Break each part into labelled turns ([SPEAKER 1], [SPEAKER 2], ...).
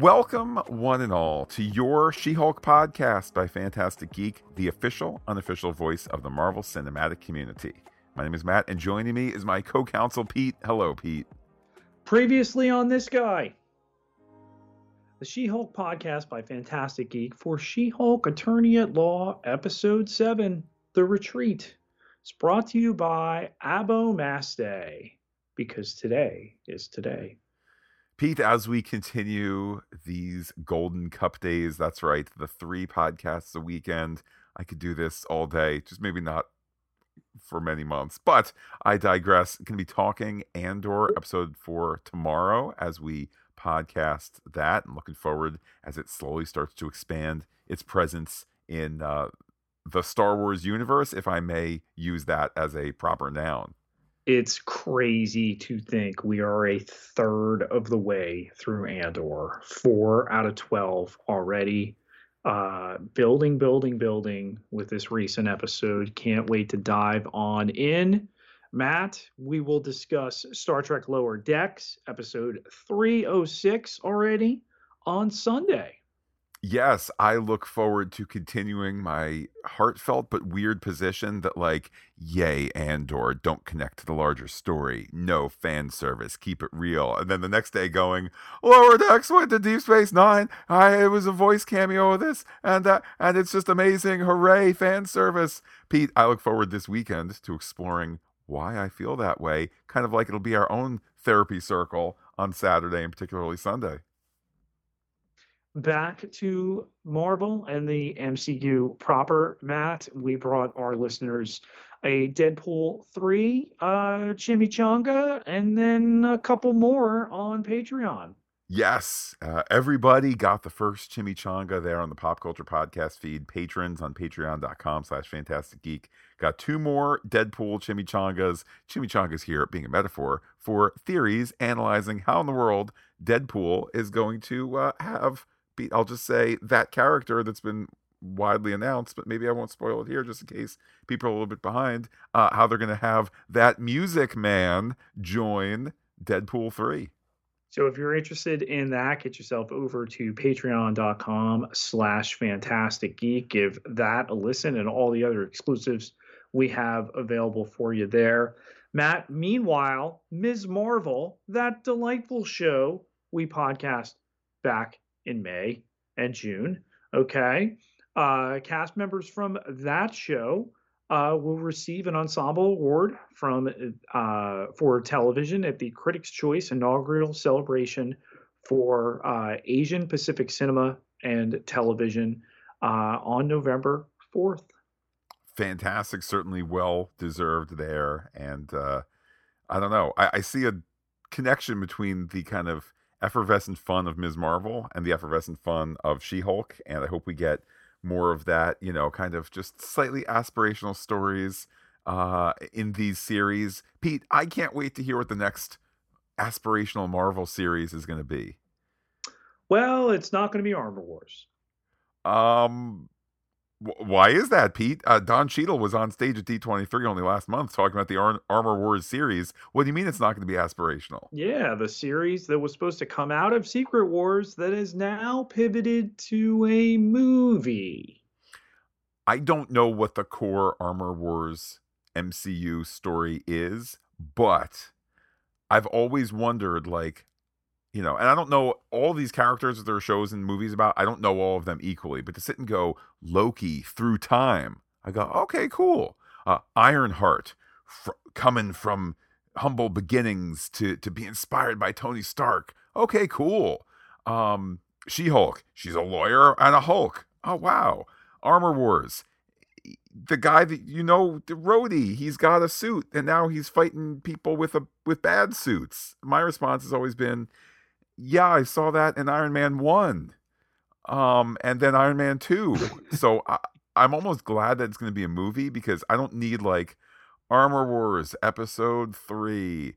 [SPEAKER 1] Welcome, one and all, to your She Hulk podcast by Phantastic Geek, the official, unofficial voice of the Marvel Cinematic Community. My name is Matt, and joining me is my co counsel, Pete. Hello, Pete.
[SPEAKER 2] Previously on this guy, the She Hulk podcast by Phantastic Geek for She Hulk Attorney at Law, Episode 7 The Retreat. It's brought to you by Abo Maste, because today is today.
[SPEAKER 1] Pete, as we continue these Golden Cup days, that's right, the three podcasts a weekend. I could do this all day, just maybe not for many months. But I digress. Going to be talking Andor episode four tomorrow as we podcast that. and looking forward as it slowly starts to expand its presence in uh, the Star Wars universe, if I may use that as a proper noun
[SPEAKER 2] it's crazy to think we are a third of the way through Andor, four out of 12 already. Uh, building, building, building with this recent episode. Can't wait to dive on in. Matt, we will discuss Star Trek Lower Decks, episode 306 already on Sunday
[SPEAKER 1] yes, I look forward to continuing my heartfelt but weird position that, like, yay, Andor, don't connect to the larger story. No fan service, keep it real. And then the next day going, Lower Decks went to Deep Space Nine. I, it was a voice cameo of this and that, and it's just amazing. Hooray, fan service. Pete, I look forward this weekend to exploring why I feel that way, kind of like it'll be our own therapy circle on Saturday and particularly Sunday
[SPEAKER 2] back to Marvel and the MCU proper, Matt, we brought our listeners a Deadpool 3 uh, chimichanga and then a couple more on Patreon.
[SPEAKER 1] Yes, uh, everybody got the first chimichanga there on the Pop Culture Podcast feed. Patrons on patreon.com slash phantastic geek got two more Deadpool chimichangas. Chimichangas here being a metaphor for theories analyzing how in the world Deadpool is going to uh, have I'll just say that character that's been widely announced, but maybe I won't spoil it here just in case people are a little bit behind. Uh, how they're going to have that Music Man join Deadpool three.
[SPEAKER 2] So if you're interested in that, get yourself over to patreon.com slash phantastic geek. Give that a listen and all the other exclusives we have available for you there. Matt, meanwhile, Ms. Marvel, that delightful show we podcast back in May and June. Okay. Uh, cast members from that show uh, will receive an ensemble award from uh, for television at the Critics' Choice inaugural celebration for uh, Asian Pacific cinema and television uh, on November fourth.
[SPEAKER 1] Fantastic, certainly well deserved there, and uh, I don't know. I, I see a connection between the kind of effervescent fun of Ms. Marvel and the effervescent fun of She Hulk. And I hope we get more of that, you know, kind of just slightly aspirational stories uh, in these series. Pete, I can't wait to hear what the next aspirational Marvel series is going to be.
[SPEAKER 2] Well, it's not going to be Armor Wars.
[SPEAKER 1] Um, why is that, Pete? Uh, Don Cheadle was on stage at D23 only last month talking about the Ar- Armor Wars series. What do you mean it's not going to be aspirational?
[SPEAKER 2] Yeah, the series that was supposed to come out of Secret Wars that is now pivoted to a movie.
[SPEAKER 1] I don't know what the core Armor Wars MCU story is, but I've always wondered like you know, and I don't know all these characters that there are shows and movies about. I don't know all of them equally, but to sit and go Loki through time, I go, okay, cool. Uh, Ironheart, fr- coming from humble beginnings to to be inspired by Tony Stark. Okay, cool. Um, she Hulk, she's a lawyer and a Hulk. Oh wow. Armor Wars, the guy that you know, the he's got a suit, and now he's fighting people with a with bad suits. My response has always been yeah, I saw that in Iron Man 1. Um, and then Iron Man 2. so I, I'm almost glad that it's going to be a movie because I don't need like Armor Wars episode 3.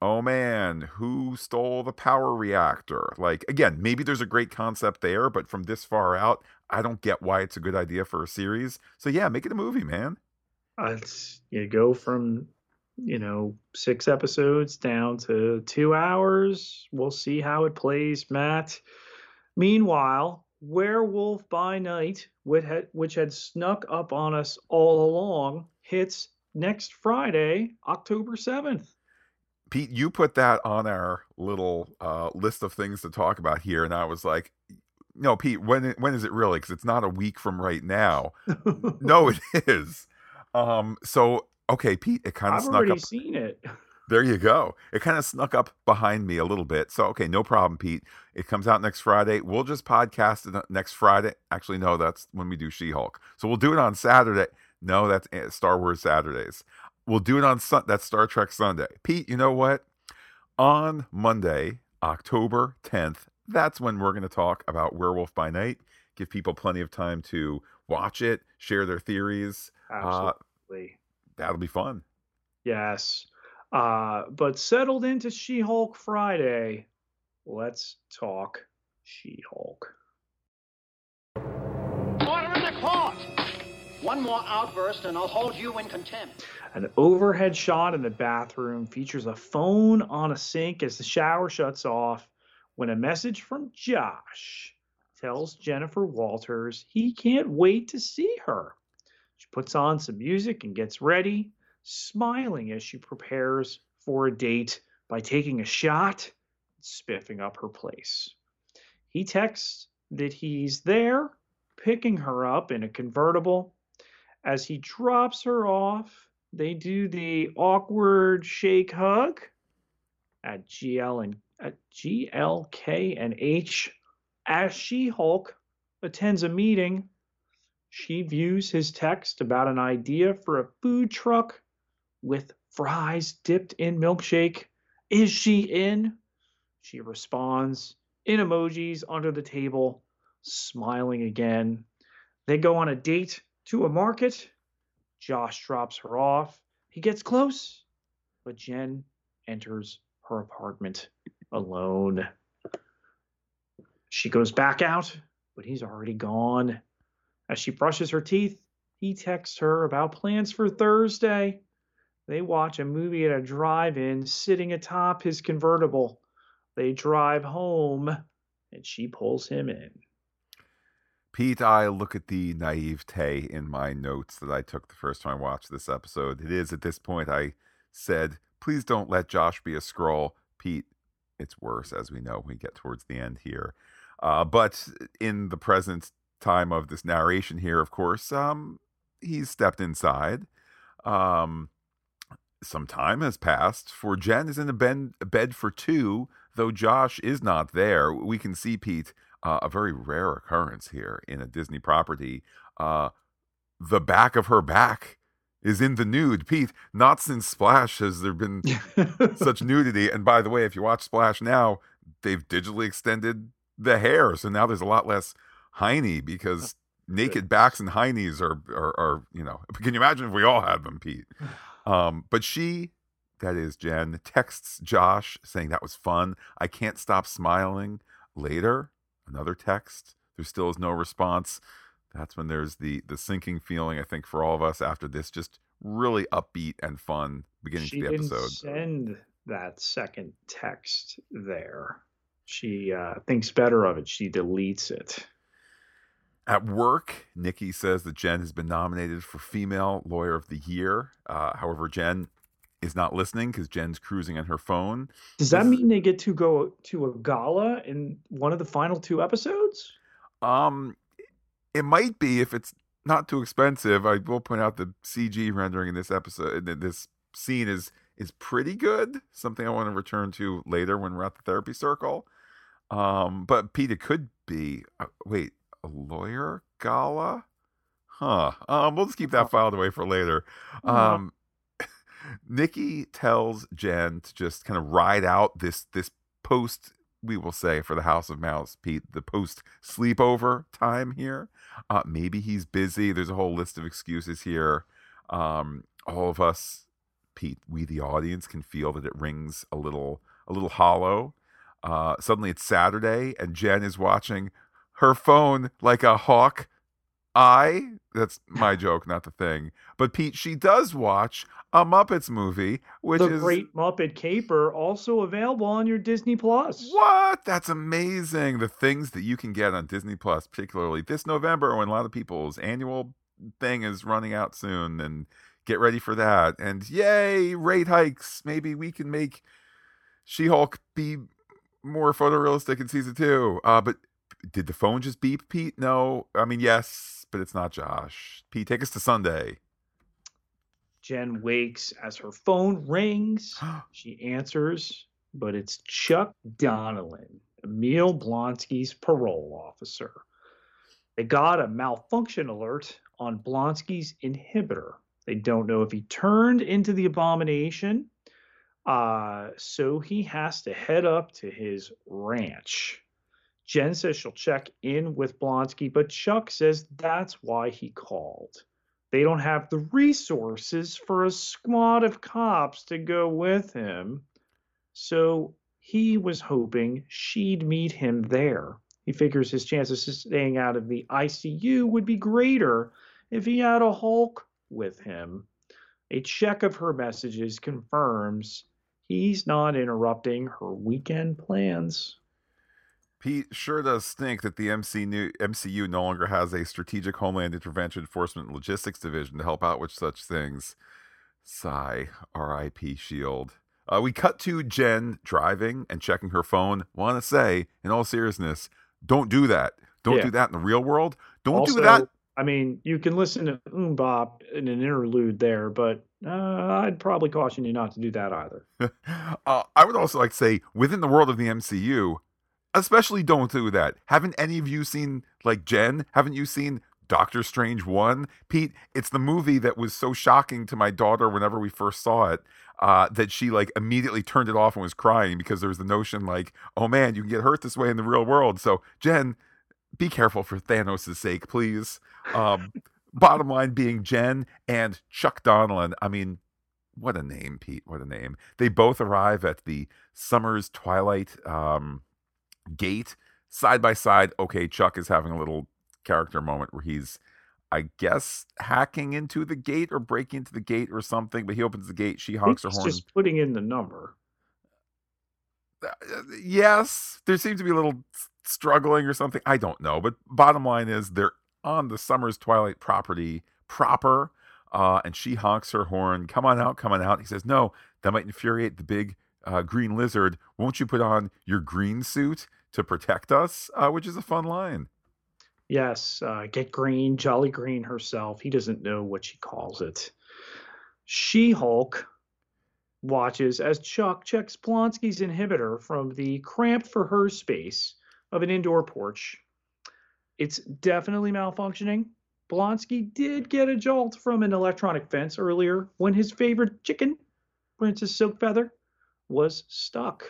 [SPEAKER 1] Oh man, who stole the power reactor? Like again, maybe there's a great concept there, but from this far out, I don't get why it's a good idea for a series. So yeah, make it a movie, man.
[SPEAKER 2] Uh, you go from you know, six episodes down to two hours. We'll see how it plays, Matt. Meanwhile, Werewolf by Night, which had, which had snuck up on us all along, hits next Friday, October 7th.
[SPEAKER 1] Pete, you put that on our little uh, list of things to talk about here, and I was like, "No, Pete, when when is it really? Because it's not a week from right now." no, it is. Um, so okay, Pete, it kind of snuck up.
[SPEAKER 2] I've
[SPEAKER 1] snuck
[SPEAKER 2] already
[SPEAKER 1] up.
[SPEAKER 2] seen it.
[SPEAKER 1] There you go. It kind of snuck up behind me a little bit. So okay, no problem, Pete. It comes out next Friday. We'll just podcast it next Friday. Actually, no, that's when we do She-Hulk. So we'll do it on Saturday. No, that's eh, Star Wars Saturdays. We'll do it on Sun. That's Star Trek Sunday. Pete, you know what? On Monday, October 10th, that's when we're going to talk about Werewolf by Night. Give people plenty of time to watch it, share their theories. Uh,
[SPEAKER 2] Absolutely.
[SPEAKER 1] That'll be fun.
[SPEAKER 2] yes. Uh, but settled into She Hulk Friday. Let's talk She Hulk.
[SPEAKER 3] Order in the court! One more outburst and I'll hold you in contempt.
[SPEAKER 2] An overhead shot in the bathroom features a phone on a sink as the shower shuts off when a message from Josh tells Jennifer Walters he can't wait to see her. She puts on some music and gets ready, smiling as she prepares for a date by taking a shot spiffing up her place. He texts that he's there, picking her up in a convertible. As he drops her off, they do the awkward shake hug at GL and at GLK and H as She-Hulk attends a meeting. She views his text about an idea for a food truck with fries dipped in milkshake. Is she in? She responds in emojis under the table, smiling again. They go on a date to a market. Josh drops her off. He gets close, but Jen enters her apartment alone. She goes back out, but he's already gone. As she brushes her teeth, he texts her about plans for Thursday. They watch a movie at a drive in sitting atop his convertible. They drive home, and she pulls him in.
[SPEAKER 1] Pete, I look at the naivete in my notes that I took the first time I watched this episode. It is at this point I said, please don't let Josh be a Skrull. Pete, it's worse, as we know when we get towards the end here. Uh, but in the present time of this narration here, of course, um, he's stepped inside. Um, some time has passed, for Jen is in a bed, bed for two, though Josh is not there. We can see Pete uh, a very rare occurrence here in a Disney property. Uh, the back of her back is in the nude. Pete, not since Splash has there been such nudity. And by the way, if you watch Splash now, they've digitally extended the hair, so now there's a lot less hiney because naked backs and heinies are, are are you know. Can you imagine if we all had them, Pete? Um, but she, that is Jen, texts Josh saying that was fun. I can't stop smiling. Later, another text. There still is no response. That's when there's the the sinking feeling. I think for all of us after this, just really upbeat and fun beginning
[SPEAKER 2] she
[SPEAKER 1] to the
[SPEAKER 2] didn't
[SPEAKER 1] episode.
[SPEAKER 2] send that second text there. She uh, thinks better of it. She deletes it.
[SPEAKER 1] At work, Nikki says that Jen has been nominated for Female Lawyer of the Year. Uh, however, Jen is not listening because Jen's cruising on her phone.
[SPEAKER 2] Does that mean they get to go to a gala in one of the final two episodes?
[SPEAKER 1] Um, it might be if it's not too expensive. I will point out the CG rendering in this episode, in this scene is is pretty good. Something I want to return to later when we're at the therapy circle. Um, but Pete, it could be. Uh, wait, lawyer gala? Huh. Um, we'll just keep that filed away for later.
[SPEAKER 2] Uh-huh.
[SPEAKER 1] Um, Nikki tells Jen to just kind of ride out this this post we will say for the House of Mouse, Pete, the post sleepover time here. Uh, maybe he's busy. There's a whole list of excuses here. Um, all of us, Pete, we the audience can feel that it rings a little a little hollow. Uh, suddenly it's Saturday and Jen is watching her phone like a hawk I, that's my joke, not the thing. But Pete, she does watch a Muppets movie, which
[SPEAKER 2] the
[SPEAKER 1] is
[SPEAKER 2] Great Muppet Caper, also available on your Disney Plus.
[SPEAKER 1] what? That's amazing. The things that you can get on Disney Plus, particularly this November when a lot of people's annual thing is running out soon and get ready for that. And yay, rate hikes. Maybe we can make She-Hulk be more photorealistic in season two. Uh, but did the phone just beep, Pete? No. I mean, yes, but it's not Josh. Pete, take us to Sunday.
[SPEAKER 2] Jen wakes as her phone rings. She answers, but it's Chuck Donnellan, Emil Blonsky's parole officer. They got a malfunction alert on Blonsky's inhibitor. They don't know if he turned into the abomination, uh, so he has to head up to his ranch. Jen says she'll check in with Blonsky, but Chuck says that's why he called. They don't have the resources for a squad of cops to go with him. So he was hoping she'd meet him there. He figures his chances of staying out of the ICU would be greater if he had a Hulk with him. A check of her messages confirms he's not interrupting her weekend plans.
[SPEAKER 1] Pete sure does stink that the MCU, MCU no longer has a strategic homeland intervention enforcement logistics division to help out with such things. Sigh, R.I.P. Shield. Uh, we cut to Jen driving and checking her phone. Want to say, in all seriousness, don't do that. Don't
[SPEAKER 2] Yeah.
[SPEAKER 1] do that in the real world. Don't
[SPEAKER 2] also,
[SPEAKER 1] do that.
[SPEAKER 2] I mean, you can listen to Umbop in an interlude there, but uh, I'd probably caution you not to do that either.
[SPEAKER 1] uh, I would also like to say, within the world of the MCU, especially don't do that. Haven't any of you seen, like Jen? Haven't you seen Doctor Strange 1? Pete, it's the movie that was so shocking to my daughter whenever we first saw it. Uh, that she like immediately turned it off and was crying because there was the notion like, oh man, you can get hurt this way in the real world. So Jen, be careful for Thanos' sake, please. Um, bottom line being Jen and Chuck Donnellan. I mean, what a name, Pete. What a name. They both arrive at the Summer's Twilight um, gate side by side. Okay, Chuck is having a little character moment where he's, I guess, hacking into the gate or breaking into the gate or something. But he opens the gate. She honks her horn.
[SPEAKER 2] just putting in the number.
[SPEAKER 1] Uh, yes, there seems to be a little struggling or something. I don't know. But bottom line is they're on the Summer's Twilight property proper. Uh, and she honks her horn. Come on out, come on out. He says, No, that might infuriate the big uh, green lizard. Won't you put on your green suit to protect us? Uh, which is a fun line.
[SPEAKER 2] Yes, uh, get green, Jolly Green herself. He doesn't know what she calls it. She Hulk watches as Chuck checks Blonsky's inhibitor from the cramped for her space of an indoor porch. It's definitely malfunctioning. Blonsky did get a jolt from an electronic fence earlier when his favorite chicken, Princess Silkfeather, was stuck.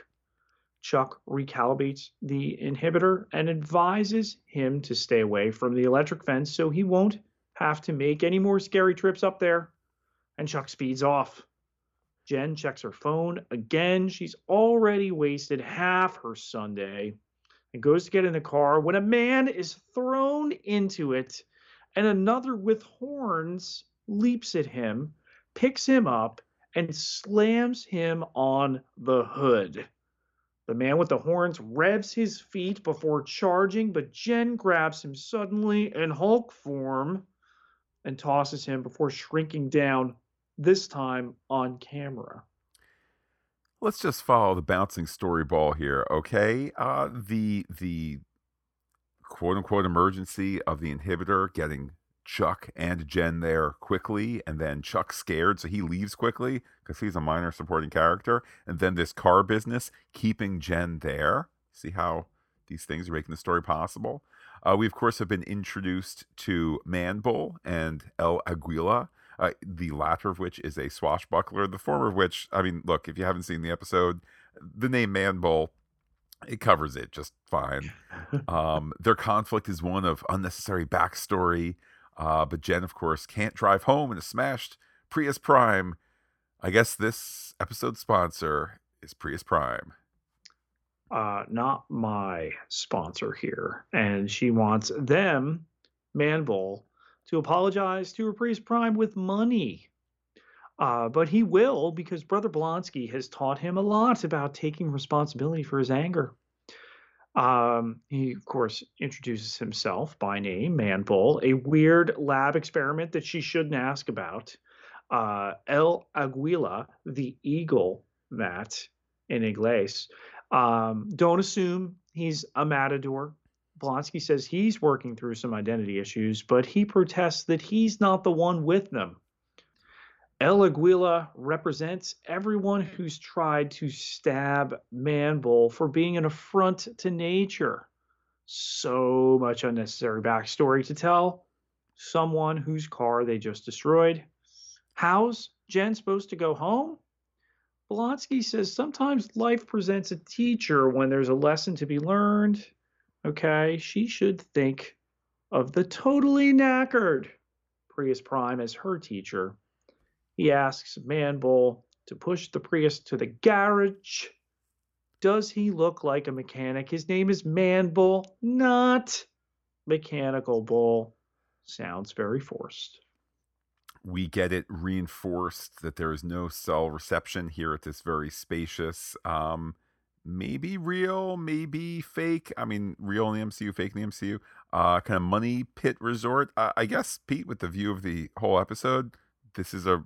[SPEAKER 2] Chuck recalibrates the inhibitor and advises him to stay away from the electric fence so he won't have to make any more scary trips up there. And Chuck speeds off. Jen checks her phone again. She's already wasted half her Sunday and goes to get in the car when a man is thrown into it and another with horns leaps at him, picks him up, and slams him on the hood. The man with the horns revs his feet before charging, but Jen grabs him suddenly in Hulk form and tosses him before shrinking down, this time on camera.
[SPEAKER 1] Let's just follow the bouncing story ball here, okay? Uh, the the quote unquote emergency of the inhibitor getting Chuck and Jen there quickly, and then Chuck scared, so he leaves quickly because he's a minor supporting character, and then this car business keeping Jen there. See how these things are making the story possible. Uh, we of course have been introduced to Man Bull and El Aguila. Uh, the latter of which is a swashbuckler, the former of which, I mean, look, if you haven't seen the episode, the name Man Bull, it covers it just fine. um, their conflict is one of unnecessary backstory, uh, but Jen, of course, can't drive home in a smashed Prius Prime. I guess this episode sponsor is Prius Prime.
[SPEAKER 2] Uh, not my sponsor here. And she wants them, Manbull, to apologize to Reprise Prime with money. Uh, but he will because Brother Blonsky has taught him a lot about taking responsibility for his anger. Um, he, of course, introduces himself by name, Manbull, a weird lab experiment that she shouldn't ask about. Uh, El Aguila, the eagle that in Inglés. Um, don't assume he's a matador. Blonsky says he's working through some identity issues, but he protests that he's not the one with them. El Aguila represents everyone who's tried to stab Manbull for being an affront to nature. So much unnecessary backstory to tell. Someone whose car they just destroyed. How's Jen supposed to go home? Blonsky says sometimes life presents a teacher when there's a lesson to be learned. Okay, she should think of the totally knackered Prius Prime as her teacher. He asks Manbull to push the Prius to the garage. Does he look like a mechanic? His name is Manbull, not Mechanical Bull. Sounds very forced
[SPEAKER 1] we get it reinforced that there is no cell reception here at this very spacious um maybe real maybe fake i mean real in the mcu fake in the mcu uh kind of money pit resort uh, i guess pete with the view of the whole episode this is a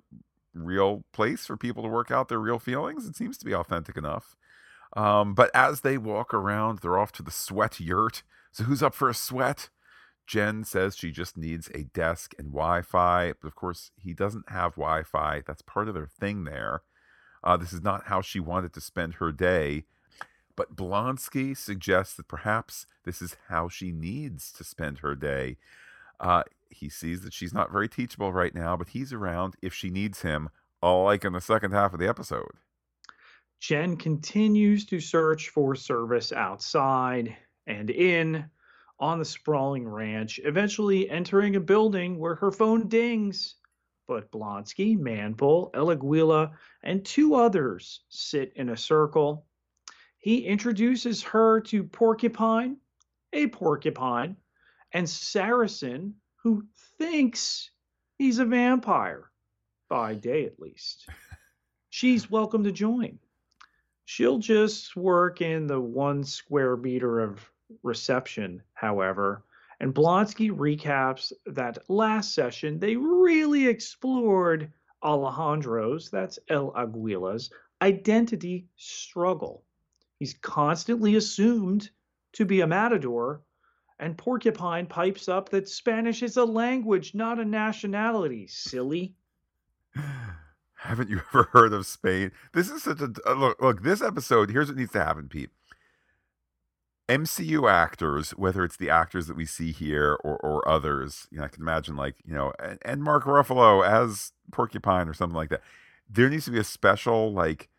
[SPEAKER 1] real place for people to work out their real feelings it seems to be authentic enough um but as they walk around they're off to the sweat yurt so who's up for a sweat Jen says she just needs a desk and Wi Fi. But of course, he doesn't have Wi Fi. That's part of their thing there. Uh, this is not how she wanted to spend her day. But Blonsky suggests that perhaps this is how she needs to spend her day. Uh, he sees that she's not very teachable right now, but he's around if she needs him, like in the second half of the episode.
[SPEAKER 2] Jen continues to search for service outside and in on the sprawling ranch, eventually entering a building where her phone dings. But Blonsky, Manbull, El Aguila, and two others sit in a circle. He introduces her to Porcupine, a porcupine, and Saracen, who thinks he's a vampire, by day at least. She's welcome to join. She'll just work in the one square meter of reception, however. And Blonsky recaps that last session they really explored Alejandro's, that's El Aguila's, identity struggle. He's constantly assumed to be a matador, and Porcupine pipes up that Spanish is a language, not a nationality. Silly.
[SPEAKER 1] Haven't you ever heard of Spain? This is such a uh, look. Look, this episode. Here's what needs to happen, Pete. MCU actors, whether it's the actors that we see here or, or others, you know, I can imagine like, you know, and, and Mark Ruffalo as Porcupine or something like that. There needs to be a special, like,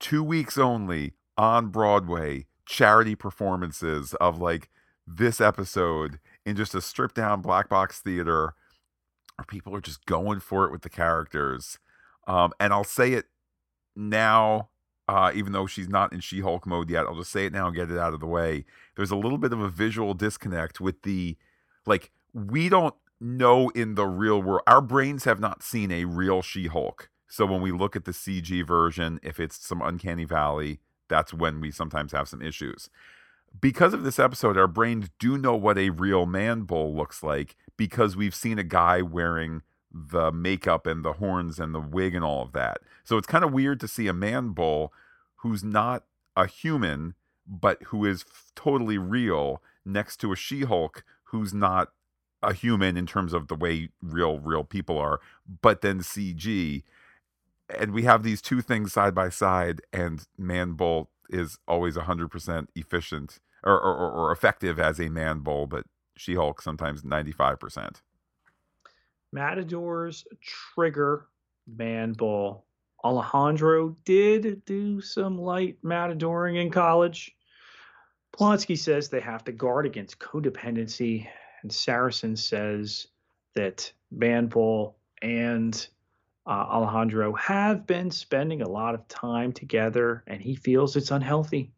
[SPEAKER 1] two weeks only on Broadway charity performances of like this episode in just a stripped down black box theater where people are just going for it with the characters. Um, and I'll say it now uh, even though she's not in She Hulk mode yet. I'll just say it now and get it out of the way. There's a little bit of a visual disconnect with the, like, we don't know in the real world, our brains have not seen a real She Hulk. So when we look at the CG version, if it's some Uncanny Valley, that's when we sometimes have some issues. Because of this episode, our brains do know what a real man bull looks like because we've seen a guy wearing the makeup and the horns and the wig and all of that. So it's kind of weird to see a man bull who's not a human, but who is f- totally real next to a She Hulk who's not a human in terms of the way real, real people are, but then CG. And we have these two things side by side, and man bull is always 100% efficient or, or, or effective as a man bull, but She Hulk sometimes 95%.
[SPEAKER 2] Matadors trigger man bull. Alejandro did do some light matadoring in college. Blonsky says they have to guard against codependency, and Saracen says that man bull and uh, Alejandro have been spending a lot of time together, and he feels it's unhealthy.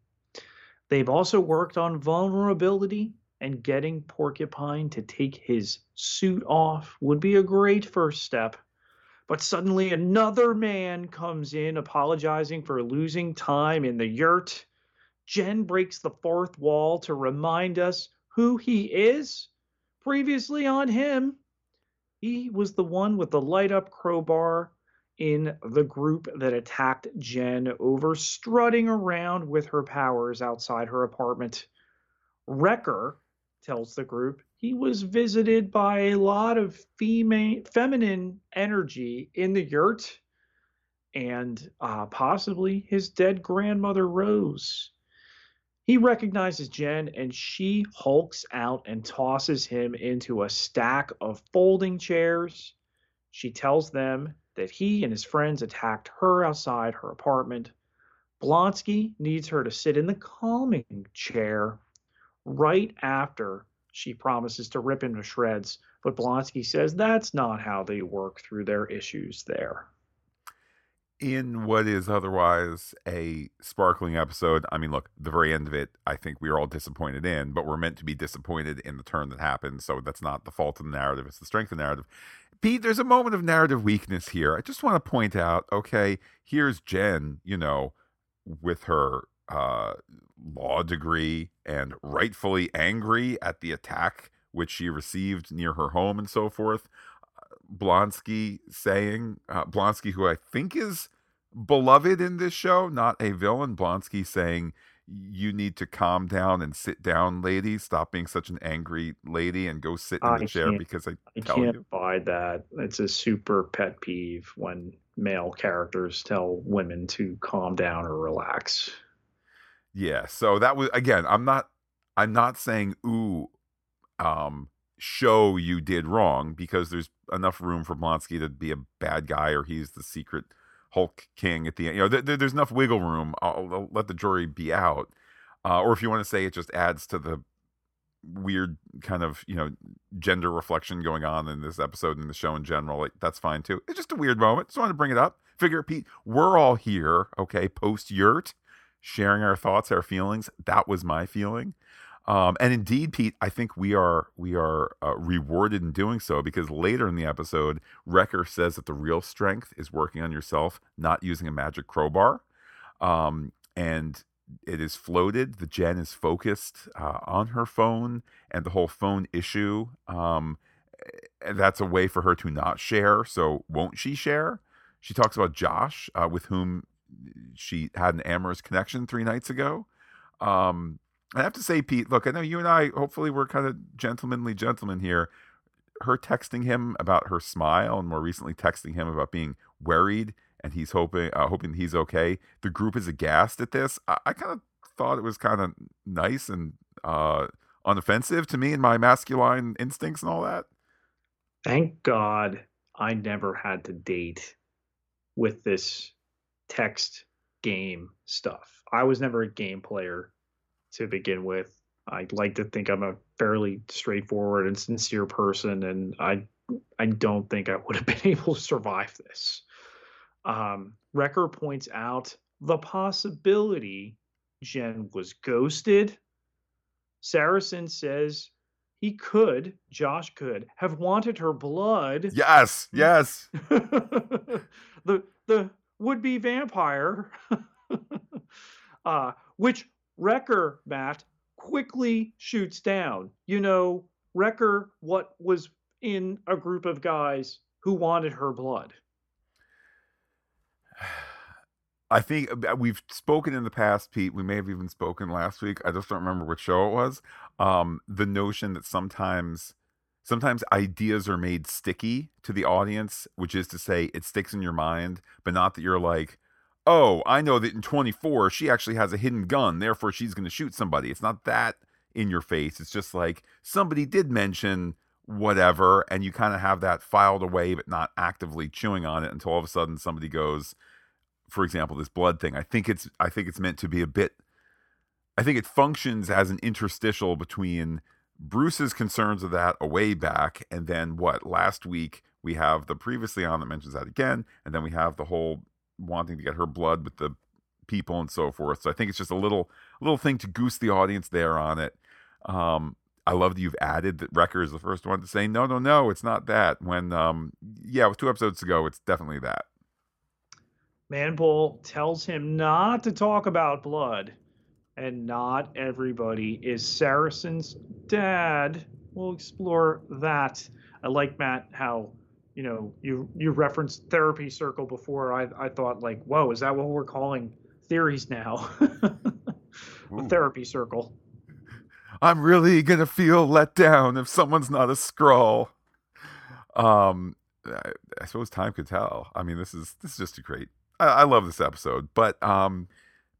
[SPEAKER 2] They've also worked on vulnerability and getting Porcupine to take his suit off would be a great first step. But suddenly another man comes in apologizing for losing time in the yurt. Jen breaks the fourth wall to remind us who he is. Previously on him, he was the one with the light up crowbar in the group that attacked Jen over strutting around with her powers outside her apartment. Wrecker tells the group he was visited by a lot of female feminine energy in the yurt and uh, possibly his dead grandmother Rose. He recognizes Jen and she hulks out and tosses him into a stack of folding chairs. She tells them that he and his friends attacked her outside her apartment. Blonsky needs her to sit in the calming chair right after she promises to rip him to shreds, but Blonsky says that's not how they work through their issues there.
[SPEAKER 1] In what is otherwise a sparkling episode, I mean, look, the very end of it, I think we are all disappointed in, but we're meant to be disappointed in the turn that happened. So that's not the fault of the narrative, it's the strength of the narrative. Pete, there's a moment of narrative weakness here. I just want to point out okay, here's Jen, you know, with her uh, law degree and rightfully angry at the attack which she received near her home and so forth. Blonsky saying, uh, Blonsky, who I think is beloved in this show, not a villain, Blonsky saying, you need to calm down and sit down, lady. Stop being such an angry lady and go sit in the
[SPEAKER 2] I
[SPEAKER 1] chair because I,
[SPEAKER 2] I can't
[SPEAKER 1] you.
[SPEAKER 2] buy that. It's a super pet peeve when male characters tell women to calm down or relax.
[SPEAKER 1] Yeah. So that was again, I'm not I'm not saying ooh um show you did wrong because there's enough room for Blonsky to be a bad guy or he's the secret Hulk King at the end. You know, there, there- there's enough wiggle room. I'll, I'll let the jury be out. Uh, or if you want to say it just adds to the weird kind of you know gender reflection going on in this episode and the show in general like that's fine too it's just a weird moment just wanted to bring it up figure pete we're all here okay post yurt sharing our thoughts our feelings that was my feeling um, and indeed pete i think we are we are uh, rewarded in doing so because later in the episode wrecker says that the real strength is working on yourself not using a magic crowbar um, and it is floated. The Jen is focused uh, on her phone and the whole phone issue. Um, that's a way for her to not share. So, won't she share? She talks about Josh, uh, with whom she had an amorous connection three nights ago. Um, I have to say, Pete, look, I know you and I, hopefully, we're kind of gentlemanly gentlemen here. Her texting him about her smile, and more recently, texting him about being worried and he's hoping uh, hoping he's okay. The group is aghast at this. I, I kind of thought it was kind of nice and uh, unoffensive to me and my masculine instincts and all that.
[SPEAKER 2] Thank God I never had to date with this text game stuff. I was never a game player to begin with. I like to think I'm a fairly straightforward and sincere person, and I I don't think I would have been able to survive this. Um, Wrecker points out the possibility Jen was ghosted. Saracen says he could, Josh could, have wanted her blood.
[SPEAKER 1] Yes, yes.
[SPEAKER 2] the the would be vampire, uh, which Wrecker Matt quickly shoots down. You know, Wrecker, what was in a group of guys who wanted her blood.
[SPEAKER 1] I think uh, we've spoken in the past, Pete. We may have even spoken last week. I just don't remember which show it was. Um, the notion that sometimes, sometimes ideas are made sticky to the audience, which is to say, it sticks in your mind, but not that you're like, oh, I know that in 24 she actually has a hidden gun, therefore she's going to shoot somebody. It's not that in your face. It's just like somebody did mention whatever, and you kind of have that filed away, but not actively chewing on it until all of a sudden somebody goes for example, this blood thing. I think it's I think it's meant to be a bit I think it functions as an interstitial between Bruce's concerns of that a way back and then what last week we have the previously on that mentions that again and then we have the whole wanting to get her blood with the people and so forth. So I think it's just a little little thing to goose the audience there on it. Um I love that you've added that Wrecker is the first one to say no, no, no, it's not that. When um, yeah, with two episodes ago, it's definitely that.
[SPEAKER 2] Manbull tells him not to talk about blood, and not everybody is Saracen's dad. We'll explore that. I like Matt how you know you you referenced therapy circle before. I I thought like, whoa, is that what we're calling theories now? therapy circle.
[SPEAKER 1] I'm really gonna feel let down if someone's not a Skrull. Um, I, I suppose time could tell. I mean, this is this is just a great. I, I love this episode, but um,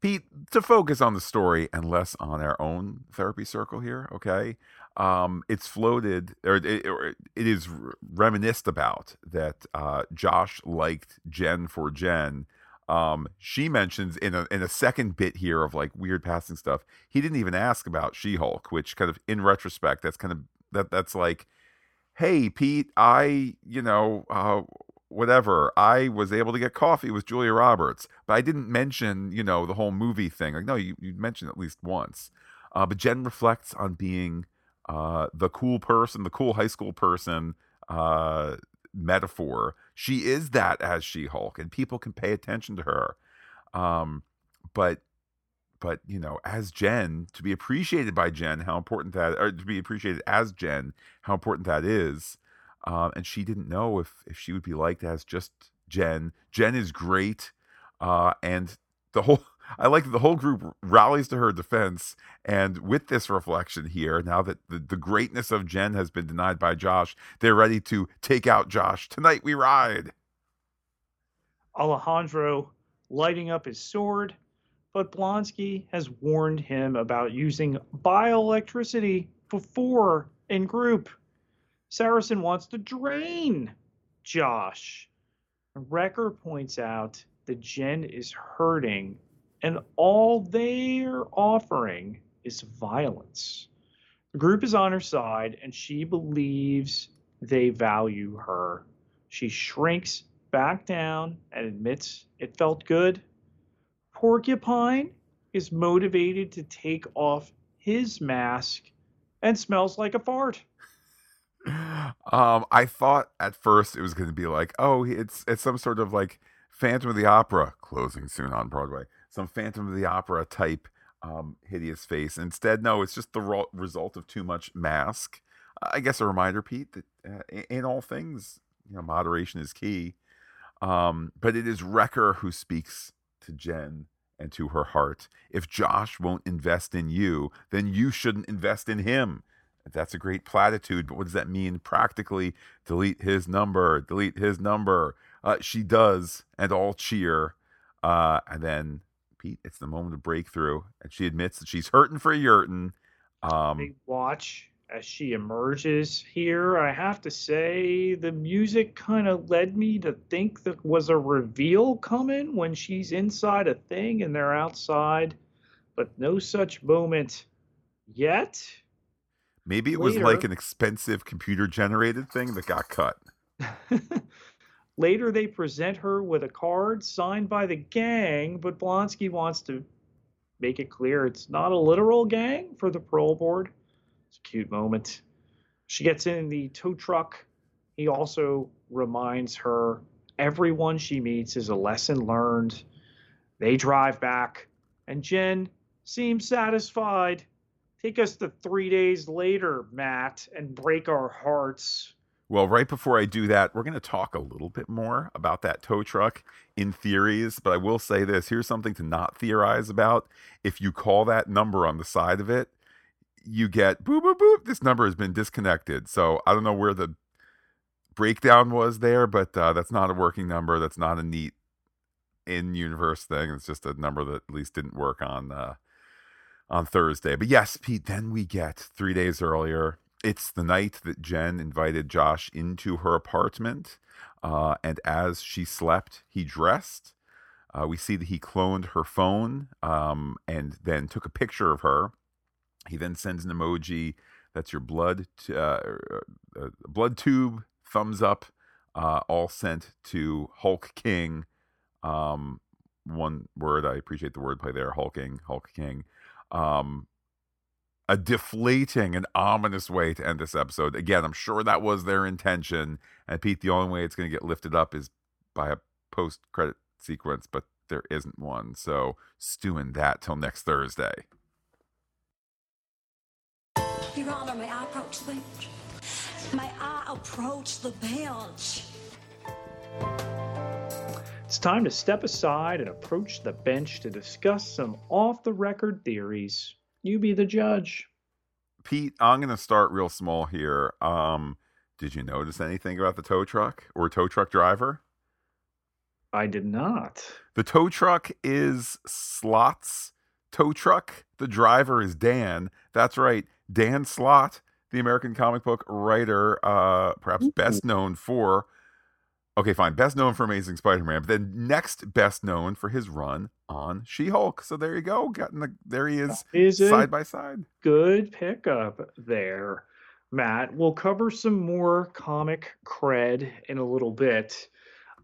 [SPEAKER 1] Pete, to focus on the story and less on our own therapy circle here, okay? Um, it's floated, or it, or it is reminisced about that uh, Josh liked Jen for Jen. Um, she mentions in a in a second bit here of like weird passing stuff. He didn't even ask about She Hulk, which kind of in retrospect, that's kind of that that's like, hey Pete, I you know uh, whatever. I was able to get coffee with Julia Roberts, but I didn't mention, you know, the whole movie thing. Like, no, you, you mentioned at least once. Uh, but Jen reflects on being uh, the cool person, the cool high school person uh, metaphor. She is that as She Hulk, and people can pay attention to her. Um, but but you know, as Jen, to be appreciated by Jen, how important that, or to be appreciated as Jen, how important that is um, and she didn't know if if she would be liked as just Jen. Jen is great, uh, and the whole I like the whole group rallies to her defense. And with this reflection here, now that the, the greatness of Jen has been denied by Josh, they're ready to take out Josh. Tonight we ride.
[SPEAKER 2] Alejandro lighting up his sword, but Blonsky has warned him about using bioelectricity before in group. Saracen wants to drain Josh. Wrecker points out that Jen is hurting, and all they're offering is violence. The group is on her side, and she believes they value her. She shrinks back down and admits it felt good. Porcupine is motivated to take off his mask and smells like a fart.
[SPEAKER 1] Um, I thought at first it was going to be like, oh, it's it's some sort of like Phantom of the Opera closing soon on Broadway, some Phantom of the Opera type um, hideous face. Instead, no, it's just the ro- result of too much mask. I guess a reminder, Pete, that uh, in all things, you know, moderation is key. Um, but it is Wrecker who speaks to Jen and to her heart. If Josh won't invest in you, then you shouldn't invest in him. That's a great platitude, but what does that mean practically? Delete his number, delete his number. Uh, she does, and all cheer. Uh, and then Pete, it's the moment of breakthrough, and she admits that she's hurting for Yurton. Um,
[SPEAKER 2] Big watch as she emerges here. I have to say, the music kind of led me to think that was a reveal coming when she's inside a thing and they're outside, but no such moment yet.
[SPEAKER 1] Maybe it Later, was like an expensive computer generated thing that got cut.
[SPEAKER 2] Later, they present her with a card signed by the gang, but Blonsky wants to make it clear it's not a literal gang for the parole board. It's a cute moment. She gets in the tow truck. He also reminds her everyone she meets is a lesson learned. They drive back, and Jen seems satisfied Take us to three days later, Matt, and break our hearts.
[SPEAKER 1] Well, right before I do that, we're going to talk a little bit more about that tow truck in theories, but I will say this here's something to not theorize about. If you call that number on the side of it, you get boop, boop, boop. This number has been disconnected. So I don't know where the breakdown was there, but uh, that's not a working number. That's not a neat in universe thing. It's just a number that at least didn't work on uh, on Thursday. But yes, Pete, then we get three days earlier. It's the night that Jen invited Josh into her apartment. Uh, and as she slept, he dressed. Uh, we see that he cloned her phone um, and then took a picture of her. He then sends an emoji that's your blood, t- uh, uh, uh blood tube, thumbs up, uh, all sent to Hulk King. Um, one word, I appreciate the wordplay there, hulking, Hulk King. Um, a deflating and ominous way to end this episode. Again, I'm sure that was their intention. And Pete, the only way it's going to get lifted up is by a post credit sequence, but there isn't one. So stewing that till next Thursday.
[SPEAKER 4] Your Honor, may I approach the bench? May I approach the bench?
[SPEAKER 2] It's time to step aside and approach the bench to discuss some off the record theories. You be the judge.
[SPEAKER 1] Pete, I'm going to start real small here. Um, did you notice anything about the tow truck or tow truck driver?
[SPEAKER 2] I did not.
[SPEAKER 1] The tow truck is Slott's tow truck. The driver is Dan. That's right. Dan Slot, the American comic book writer, uh, perhaps
[SPEAKER 2] Ooh.
[SPEAKER 1] best known for. Okay, fine. Best known for Amazing Spider-Man, but then next best known for his run on She-Hulk. So there you go. Getting the there he is,
[SPEAKER 2] Is
[SPEAKER 1] side by side.
[SPEAKER 2] good pickup there, Matt? We'll cover some more comic cred in a little bit.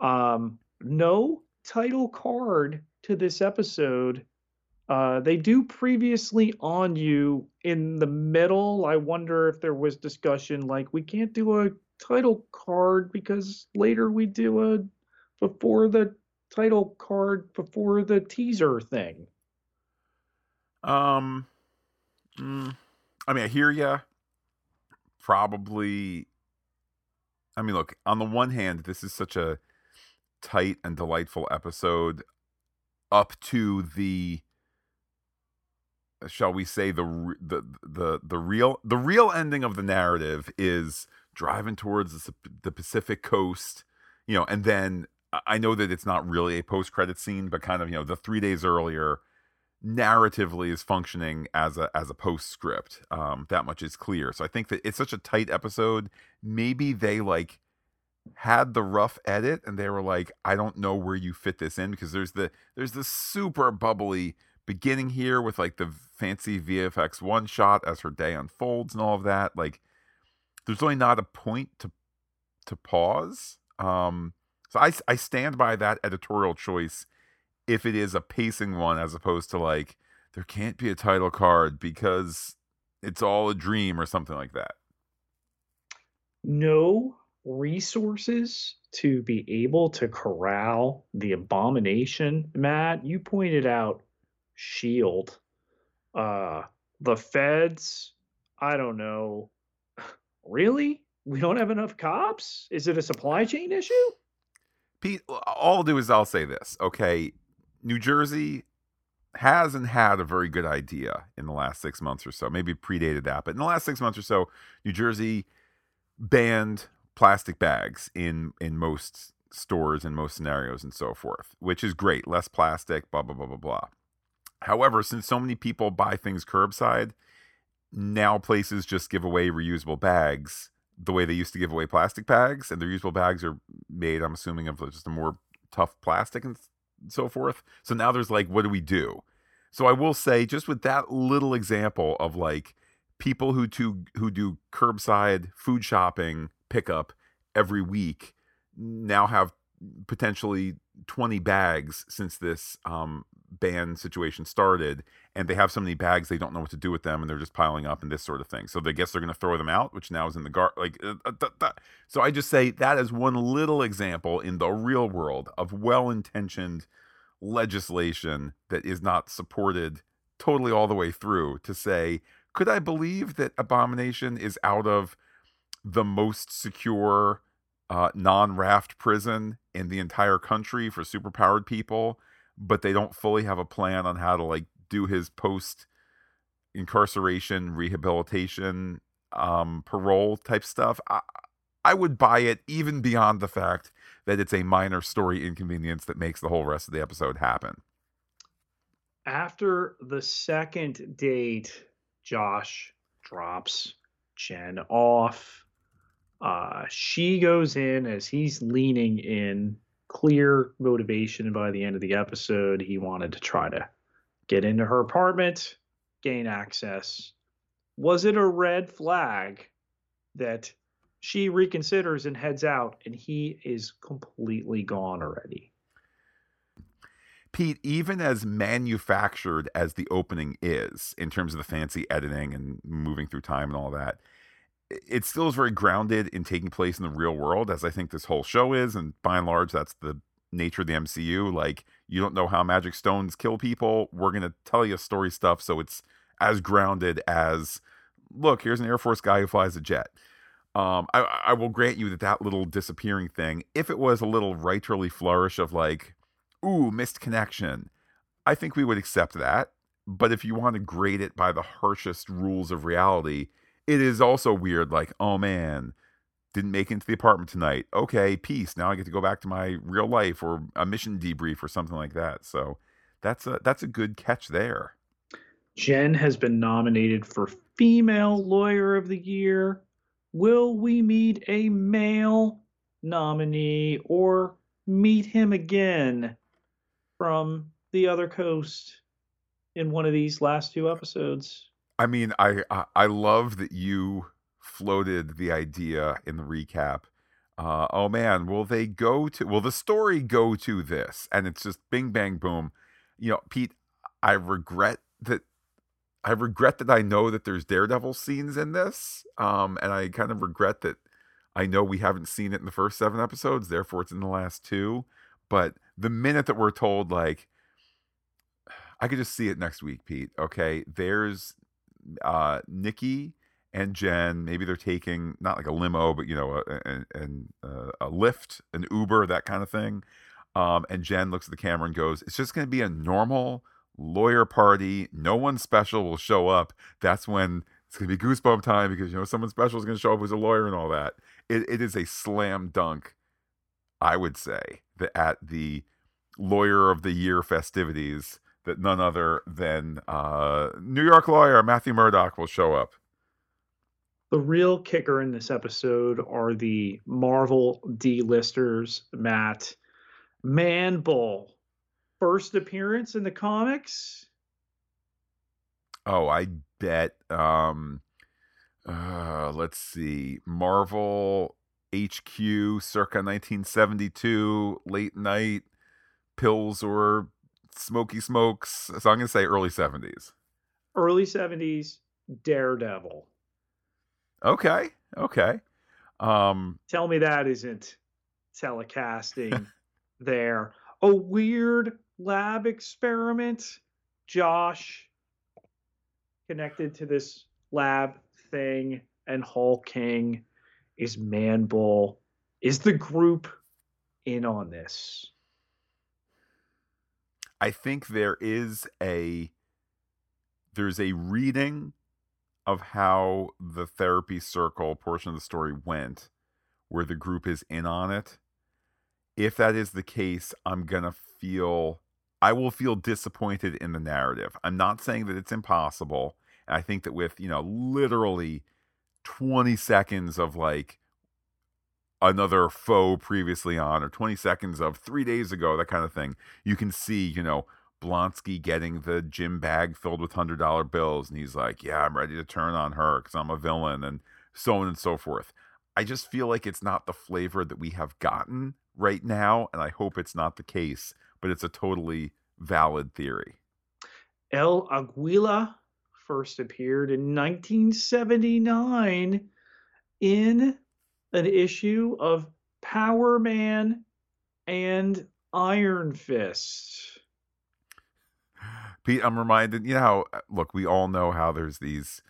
[SPEAKER 2] Um, no title card to this episode. Uh, they do previously on you in the middle. I wonder if there was discussion like we can't do a title card because later we do a before the title card before the teaser thing.
[SPEAKER 1] Um, mm, I mean, I hear you. Probably. I mean, look. On the one hand, this is such a tight and delightful episode, up to the, shall we say, the the the the real the real ending of the narrative is driving towards the, the Pacific coast, you know, and then I- know that it's not really a post credit scene, but kind of you know the three days earlier narratively is functioning as a as a postscript. Um, that much is clear. So I think that it's such a tight episode. Maybe they like had the rough edit and they were like, I don't know where you fit this in because there's the there's this super bubbly beginning here with like the fancy VFX one shot as her day unfolds and all of that. Like there's really not a point to to pause. Um, so I I stand by that editorial choice if it is a pacing one as opposed to like there can't be a title card because it's all a dream or something like that.
[SPEAKER 2] no resources to be able to corral the abomination matt you pointed out shield uh the feds i don't know really we don't have enough cops is it a supply chain issue
[SPEAKER 1] Pete, all I'll do is I'll say this, okay? New Jersey hasn't had a very good idea in the last six months or so. Maybe predated that, but in the last six months or so, New Jersey banned plastic bags in in most stores in most scenarios and so forth, which is great. Less plastic, blah blah blah blah blah. However, since so many people buy things curbside, now places just give away reusable bags the way they used to give away plastic bags, and the reusable bags are made, I'm assuming, of just a more tough plastic and so forth. So now there's like, what do we do? So I will say, just with that little example of like people who do who do curbside food shopping pickup every week now have potentially 20 bags since this um, ban situation started and they have so many bags they don't know what to do with them and they're just piling up and this sort of thing. So they guess they're going to throw them out which now is in the gar like uh, uh, so i just say that is one little example in the real world of well-intentioned legislation that is not supported totally all the way through to say could i believe that abomination is out of the most secure uh, non-raft prison in the entire country for superpowered people but they don't fully have a plan on how to like do his post incarceration rehabilitation um parole type stuff. I, I would buy it even beyond the fact that it's a minor story inconvenience that makes the whole rest of the episode happen.
[SPEAKER 2] After the second date, Josh drops Jen off. Uh, she goes in as he's leaning in, clear motivation by the end of the episode. He wanted to try to get into her apartment, gain access. Was it a red flag that she reconsiders and heads out, and he is completely gone already?
[SPEAKER 1] Pete, even as manufactured as the opening is in terms of the fancy editing and moving through time and all that, it still is very grounded in taking place in the real world, as I think this whole show is. And by and large, that's the nature of the MCU. Like, you don't know how magic stones kill people. We're going to tell you story stuff. So it's as grounded as look, here's an Air Force guy who flies a jet. Um, I, I will grant you that that little disappearing thing, if it was a little writerly flourish of like, ooh, missed connection, I think we would accept that. But if you want to grade it by the harshest rules of reality, it is also weird. Like, oh man, didn't make it into the apartment tonight. Okay, peace. Now I get to go back to my real life or a mission debrief or something like that. So that's a that's a good catch there.
[SPEAKER 2] Jen has been nominated for Female Lawyer of the Year. Will we meet a male nominee or meet him again from the other coast in one of these last two episodes?
[SPEAKER 1] I mean, I I, I love that you floated the idea in the recap. Uh, oh man, will they go to? Will the story go to this? And it's just bing bang boom. You know, Pete, I regret that. I regret that I know that there's Daredevil scenes in this, um, and I kind of regret that I know we haven't seen it in the first seven episodes. Therefore, it's in the last two. But the minute that we're told, like, I could just see it next week, Pete. Okay, there's uh, Nikki and Jen. Maybe they're taking not like a limo, but you know, a, a, a, an Uber, that kind of thing. Um, and Jen looks at the camera and goes, "It's just going to be a normal lawyer party. No one special will show up. That's when it's going to be goosebump time because you know someone special is going to show up who's a lawyer and all that. It, it is a slam dunk, I would say, that at the lawyer of the year festivities." That none other than uh, New York lawyer Matthew Murdock will show up.
[SPEAKER 2] The real kicker in this episode are the Marvel D-listers, Matt. Man Bull, first appearance in the comics.
[SPEAKER 1] Oh, I bet. Um, uh, let's see, Marvel HQ, circa 1972, late night pills or smoky smokes. So I'm gonna say early 70s.
[SPEAKER 2] Early 70s, Daredevil.
[SPEAKER 1] Okay. Okay. Um,
[SPEAKER 2] Tell me that isn't telecasting there. A weird lab experiment. Josh connected to this lab thing and Hulk King is Man Bull. Is the group in on this?
[SPEAKER 1] I think there is a there's a reading of how the therapy circle portion of the story went, where the group is in on it. If that is the case, I'm going to feel, I will feel disappointed in the narrative. I'm not saying that it's impossible. I think that with, you know, literally 20 seconds of like another foe previously on, or 20 seconds of three days ago, that kind of thing, you can see, you know, Blonsky getting the gym bag filled with hundred dollar bills, and he's like, "Yeah, I'm ready to turn on her because I'm a villain," and so on and so forth. I just feel like it's not the flavor that we have gotten right now, and I hope it's not the case. But it's a totally valid theory.
[SPEAKER 2] El Aguila first appeared in 1979 in an issue of Power Man and Iron Fist.
[SPEAKER 1] Pete, I'm reminded, you know how, uh, look, we all know how there's these,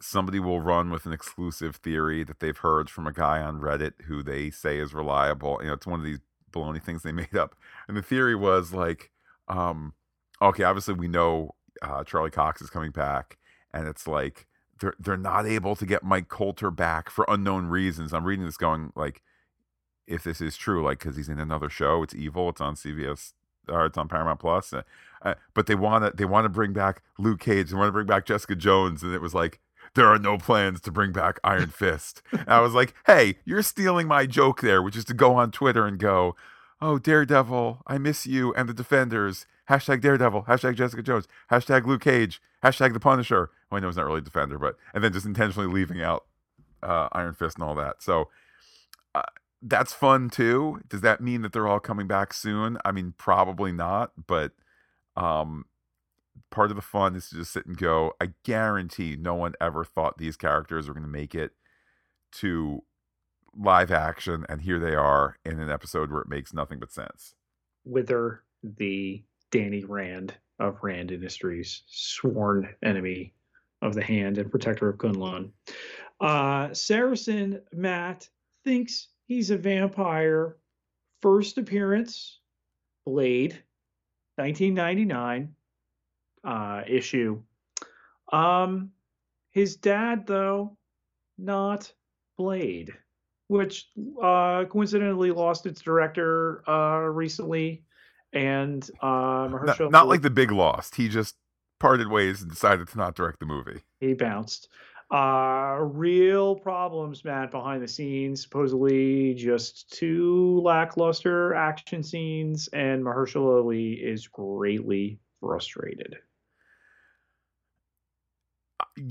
[SPEAKER 1] somebody will run with an exclusive theory that they've heard from a guy on Reddit who they say is reliable. You know, it's one of these baloney things they made up. And the theory was like, um, okay, obviously we know uh, Charlie Cox is coming back, and it's like they're they're not able to get Mike Colter back for unknown reasons. I'm reading this going like, if this is true, like because he's in another show, it's evil, it's on CBS or it's on Paramount Plus. Uh, uh, but they want to they want to bring back Luke Cage. They want to bring back Jessica Jones, and it was like there are no plans to bring back Iron Fist. and I was like, hey, you're stealing my joke there, which is to go on Twitter and go, oh Daredevil, I miss you and the Defenders. Hashtag Daredevil, hashtag Jessica Jones, hashtag Luke Cage, hashtag The Punisher. I know it's not really a Defender, but and then just intentionally leaving out uh, Iron Fist and all that. So uh, that's fun too. Does that mean that they're all coming back soon? I mean, probably not, but um part of the fun is to just sit and go. I guarantee no one ever thought these characters were going to make it to live action and here they are in an episode where it makes nothing but sense.
[SPEAKER 2] Wither, the Danny Rand of Rand Industries, sworn enemy of the hand and protector of Kunlun. Uh, Saracen Matt thinks he's a vampire. First appearance, Blade, 1999 uh, issue. Um, his dad, though, not Blade, which uh, coincidentally lost its director uh, recently, and uh,
[SPEAKER 1] not, not like the big lost. He just parted ways and decided to not direct the movie.
[SPEAKER 2] He bounced. Uh, real problems, Matt, behind the scenes. Supposedly, just two lackluster action scenes, and Mahershala Ali is greatly frustrated.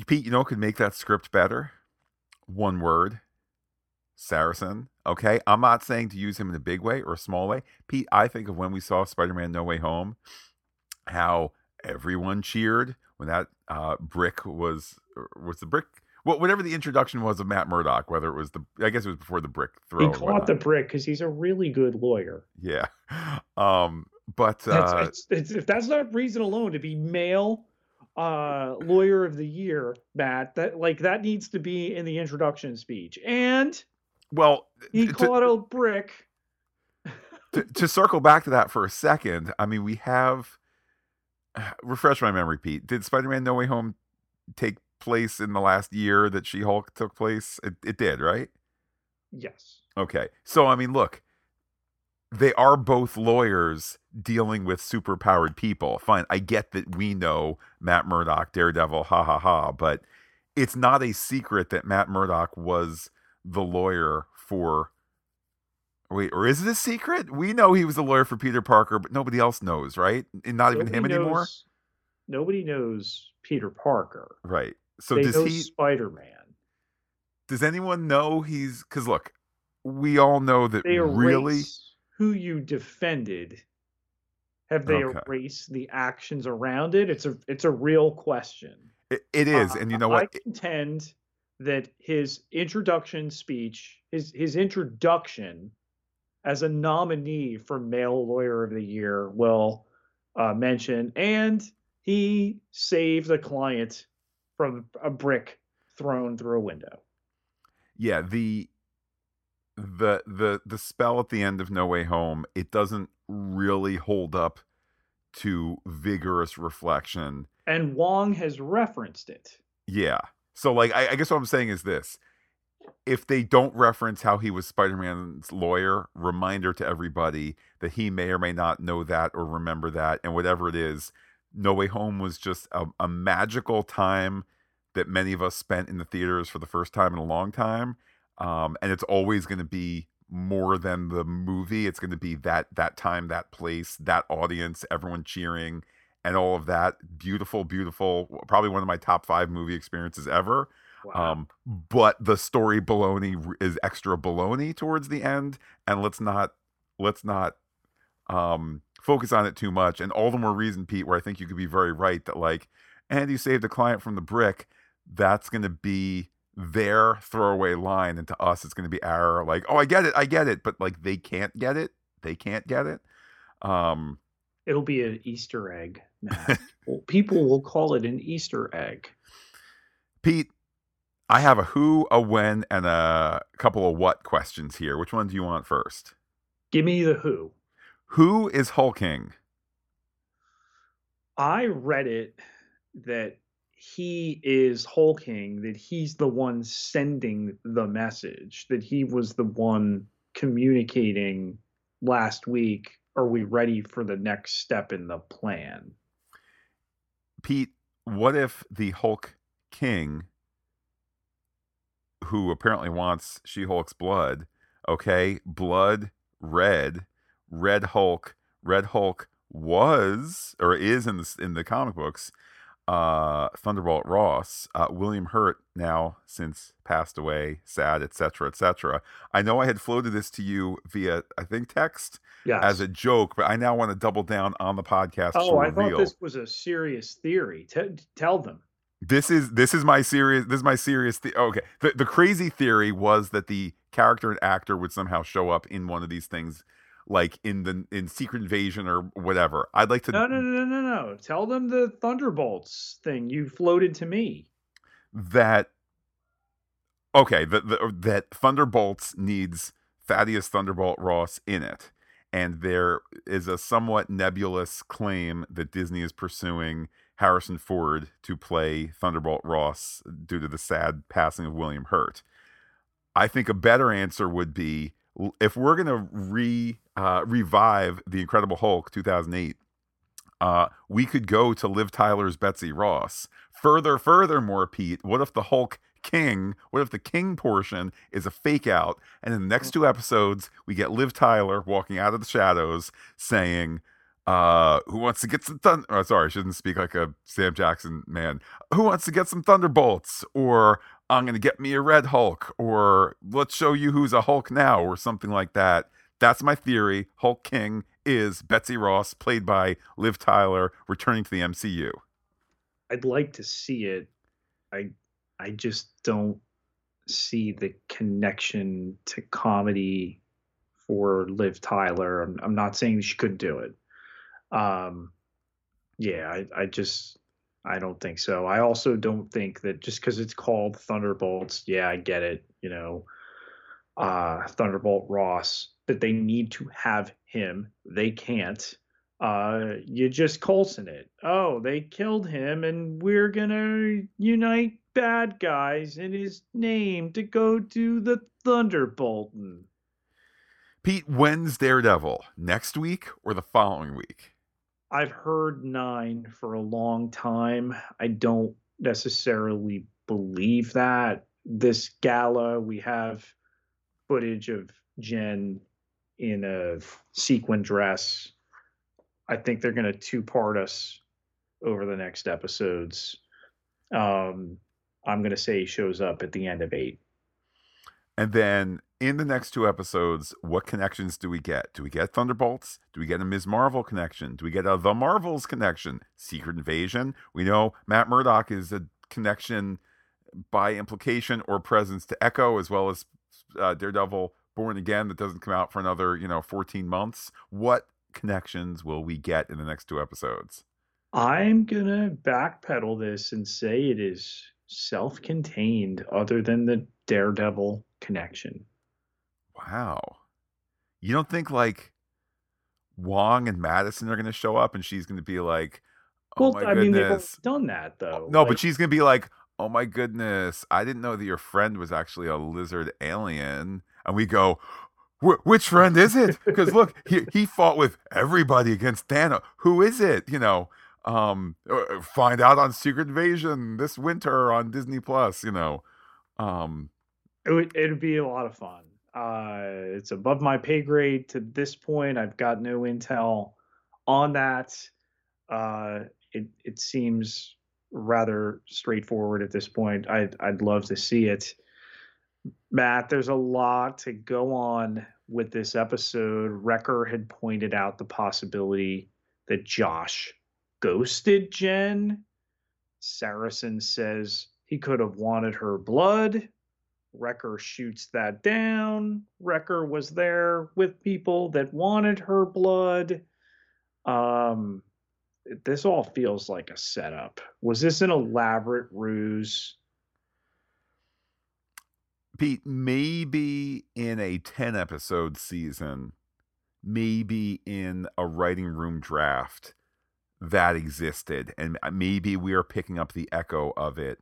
[SPEAKER 1] Pete, you know, could make that script better. One word, Saracen. Okay, I'm not saying to use him in a big way or a small way. Pete, I think of when we saw Spider-Man: No Way Home, how everyone cheered when that uh, brick was was the brick. Well, whatever the introduction was of Matt Murdock, whether it was the, I guess it was before the brick throw.
[SPEAKER 2] He caught the brick because he's a really good lawyer.
[SPEAKER 1] Yeah, um, but uh,
[SPEAKER 2] it's, it's, if that's not reason alone to be male uh lawyer of the year matt that like that needs to be in the introduction speech and
[SPEAKER 1] well
[SPEAKER 2] he to, caught a brick
[SPEAKER 1] to, to circle back to that for a second i mean we have refresh my memory pete did spider-man no way home take place in the last year that she-hulk took place it, it did right
[SPEAKER 2] yes
[SPEAKER 1] okay so i mean look they are both lawyers dealing with superpowered people. Fine, I get that we know Matt Murdock, Daredevil, ha ha ha, but it's not a secret that Matt Murdock was the lawyer for. Wait, or is it a secret? We know he was a lawyer for Peter Parker, but nobody else knows, right? And not nobody even him
[SPEAKER 2] knows,
[SPEAKER 1] anymore.
[SPEAKER 2] Nobody knows Peter Parker.
[SPEAKER 1] Right. So
[SPEAKER 2] they
[SPEAKER 1] does he
[SPEAKER 2] Spider Man?
[SPEAKER 1] Does anyone know he's? Because look, we all know that
[SPEAKER 2] they
[SPEAKER 1] really
[SPEAKER 2] who you defended have they okay. erased the actions around it it's a it's a real question
[SPEAKER 1] it, it is uh, and you know what
[SPEAKER 2] i contend that his introduction speech his his introduction as a nominee for male lawyer of the year will uh, mention and he saved a client from a brick thrown through a window
[SPEAKER 1] yeah the the the the spell at the end of No Way Home it doesn't really hold up to vigorous reflection.
[SPEAKER 2] And Wong has referenced it.
[SPEAKER 1] Yeah. So like I, I guess what I'm saying is this. If they don't reference how he was Spider-Man's lawyer, reminder to everybody that he may or may not know that or remember that, and whatever it is, No Way Home was just a, a magical time that many of us spent in the theaters for the first time in a long time um, and it's always going to be more than the movie. It's going to be that that time, that place, that audience, everyone cheering, and all of that. Beautiful, beautiful. Probably one of my top five movie experiences ever. Wow. Um, but the story baloney is extra baloney towards the end, and let's not let's not um, focus on it too much. And all the more reason, Pete, where I think you could be very right that like Andy saved a client from the brick. That's going to be their throwaway line and to us it's going to be our like oh i get it i get it but like they can't get it they can't get it um
[SPEAKER 2] it'll be an easter egg well, people will call it an easter egg
[SPEAKER 1] pete i have a who a when and a couple of what questions here. Which one do you want first?
[SPEAKER 2] Give me the who.
[SPEAKER 1] Who is Hulk King
[SPEAKER 2] i read it that he is Hulk King that he's the one sending the message that he was the one communicating last week are we ready for the next step in the plan?
[SPEAKER 1] Pete what if the hulk king who apparently wants she-hulk's blood okay blood red red hulk red hulk was or is in the in the comic books uh, Thunderbolt Ross, uh, William Hurt, now since passed away, sad, etc., etc. I know I had floated this to you via, I think, text
[SPEAKER 2] Yes.
[SPEAKER 1] as a joke, but I now want to double down on the podcast.
[SPEAKER 2] oh, I thought this was a serious theory. T- tell them.
[SPEAKER 1] This is this is my serious this is my serious the- okay the, the crazy theory was that the character and actor would somehow show up in one of these things like in the in secret invasion or whatever i'd like to
[SPEAKER 2] No, no, no, no, no, no. Tell them the Thunderbolts thing you floated to me.
[SPEAKER 1] that okay the, the, that thunderbolts needs thaddeus thunderbolt ross in it and there is a somewhat nebulous claim that disney is pursuing harrison ford to play thunderbolt ross due to the sad passing of william hurt i think a better answer would be if we're going to re uh, revive the incredible hulk 2008 uh, we could go to Liv Tyler's Betsy Ross. Further, furthermore, Pete, what if the Hulk King, what if the King portion is a fake out? And in the next two episodes, we get Liv Tyler walking out of the shadows saying, uh, who wants to get some thunder? Oh, sorry, I shouldn't speak like a Sam Jackson man. Who wants to get some thunderbolts? Or I'm going to get me a red Hulk. Or let's show you who's a Hulk now, or something like that. That's my theory. Hulk King is Betsy Ross, played by Liv Tyler, returning to the MCU.
[SPEAKER 2] I'd like to see it. I I just don't see the connection to comedy for Liv Tyler. I'm, I'm not saying she couldn't do it. Um, yeah, I, I just I don't think so. I also don't think that just because it's called Thunderbolts, yeah, I get it. You know, uh, Thunderbolt Ross, that they need to have him. They can't uh you just Coulson it. Oh, they killed him and we're gonna unite bad guys in his name to go do the Thunderbolton.
[SPEAKER 1] Pete, when's Daredevil? Next week or the following week?
[SPEAKER 2] I've heard nine for a long time. I don't necessarily believe that. This gala, we have footage of Jen in a sequin dress. I think they're going to two part us over the next episodes. Um, I'm going to say shows up at the end of eight.
[SPEAKER 1] And then in the next two episodes, what connections do we get? Do we get Thunderbolts? Do we get a Ms. Marvel connection? Do we get a The Marvels connection? Secret Invasion? We know Matt Murdock is a connection by implication or presence to Echo, as well as uh, Daredevil Born Again that doesn't come out for another, you know, 14 months. What connections will we get in the next two episodes?
[SPEAKER 2] I'm going to backpedal this and say it is self contained, other than the Daredevil connection.
[SPEAKER 1] Wow. You don't think like Wong and Madisynn are going to show up and she's going to be like, oh
[SPEAKER 2] well,
[SPEAKER 1] my
[SPEAKER 2] I mean, they've already
[SPEAKER 1] goodness.
[SPEAKER 2] done that, though.
[SPEAKER 1] no, but she's going to be like, oh my goodness, I didn't know that your friend was actually a lizard alien. And we go, which friend is it? Because look, he, he fought with everybody against Thanos. Who is it? You know, um, uh, find out on Secret Invasion this winter on Disney Plus, you know. Um,
[SPEAKER 2] it would it'd be a lot of fun. Uh, it's above my pay grade to this point. I've got no intel on that. Uh, it it seems rather straightforward at this point. I'd I'd love to see it. Matt, there's a lot to go on with this episode. Wrecker had pointed out the possibility that Josh ghosted Jen. Saracen says he could have wanted her blood. Wrecker shoots that down. Wrecker was there with people that wanted her blood. Um, this all feels like a setup. Was this an elaborate ruse?
[SPEAKER 1] Pete, maybe in a 10 episode season, maybe in a writing room draft that existed, and maybe we are picking up the echo of it.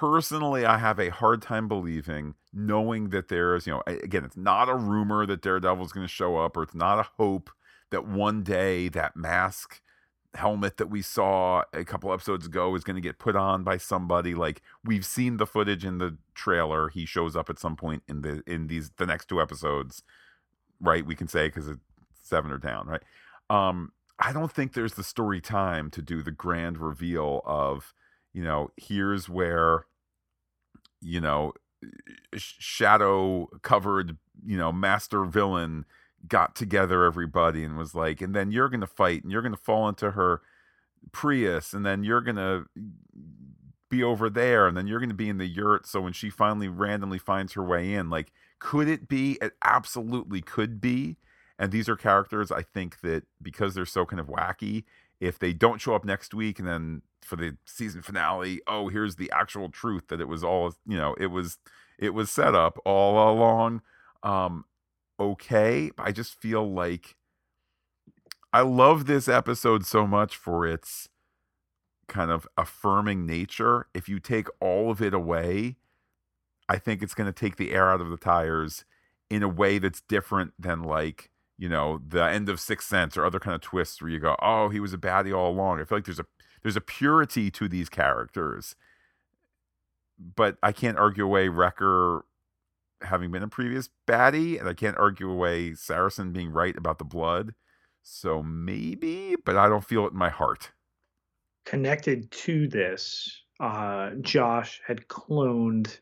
[SPEAKER 1] Personally, I have a hard time believing, knowing that there's, you know, again, it's not a rumor that Daredevil's going to show up, or it's not a hope that one day that mask helmet that we saw a couple episodes ago is going to get put on by somebody. Like we've seen the footage in the trailer. He shows up at some point in the in these the next two episodes right? We can say because it's seven or down right? Um I don't think there's the story time to do the grand reveal of, you know, here's where, you know, shadow covered, you know, master villain got together everybody and was like, and then you're going to fight and you're going to fall into her Prius and then you're going to be over there and then you're going to be in the yurt. So when she finally randomly finds her way in, like, could it be? It absolutely could be. And these are characters I think that because they're so kind of wacky, if they don't show up next week and then for the season finale, oh, here's the actual truth that it was all, you know, it was it was set up all along. Um okay, I just feel like I love this episode so much for its kind of affirming nature. If you take all of it away, I think it's going to take the air out of the tires in a way that's different than like you know the end of Sixth Sense or other kind of twists where you go, oh, he was a baddie all along. I feel like there's a there's a purity to these characters, but I can't argue away Wrecker having been a previous baddie, and I can't argue away Saracen being right about the blood. So maybe, but I don't feel it in my heart.
[SPEAKER 2] Connected to this, uh, Josh had cloned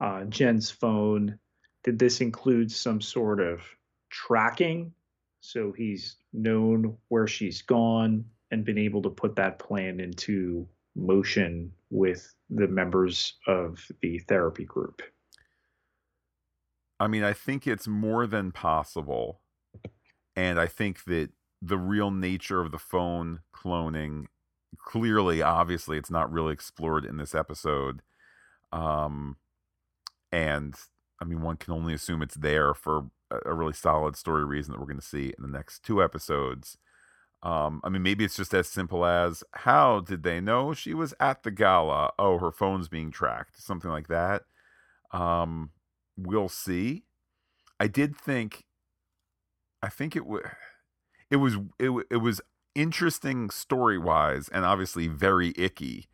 [SPEAKER 2] uh, Jen's phone. Did this include some sort of tracking? So he's known where she's gone and been able to put that plan into motion with the members of the therapy group.
[SPEAKER 1] I mean, I think it's more than possible. And I think that the real nature of the phone cloning clearly obviously it's not really explored in this episode. Um and I mean, one can only assume it's there for a really solid story reason that we're going to see in the next two episodes. Um, I mean, maybe it's just as simple as how did they know she was at the gala? Oh, her phone's being tracked, something like that. Um, we'll see. I did think, I think it was, it was, it, it was interesting story wise, and obviously very icky.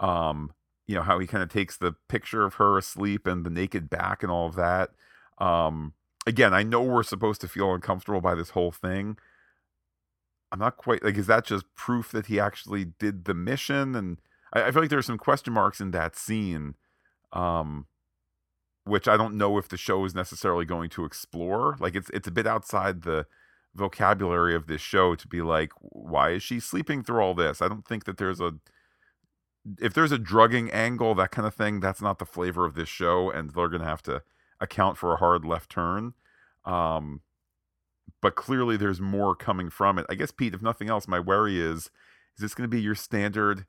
[SPEAKER 1] Um, you know how he kind of takes the picture of her asleep and the naked back and all of that um again i know we're supposed to feel uncomfortable by this whole thing i'm not quite like is that just proof that he actually did the mission? And i, I feel like there are some question marks in that scene um which i don't know if the show is necessarily going to explore. Like it's it's a bit outside the vocabulary of this show to be like why is she sleeping through all this? I don't think that there's a if there's a drugging angle, that kind of thing, that's not the flavor of this show, and they're gonna have to account for a hard left turn. Um, but clearly, there's more coming from it. I guess, Pete, if nothing else, my worry is: is this going to be your standard,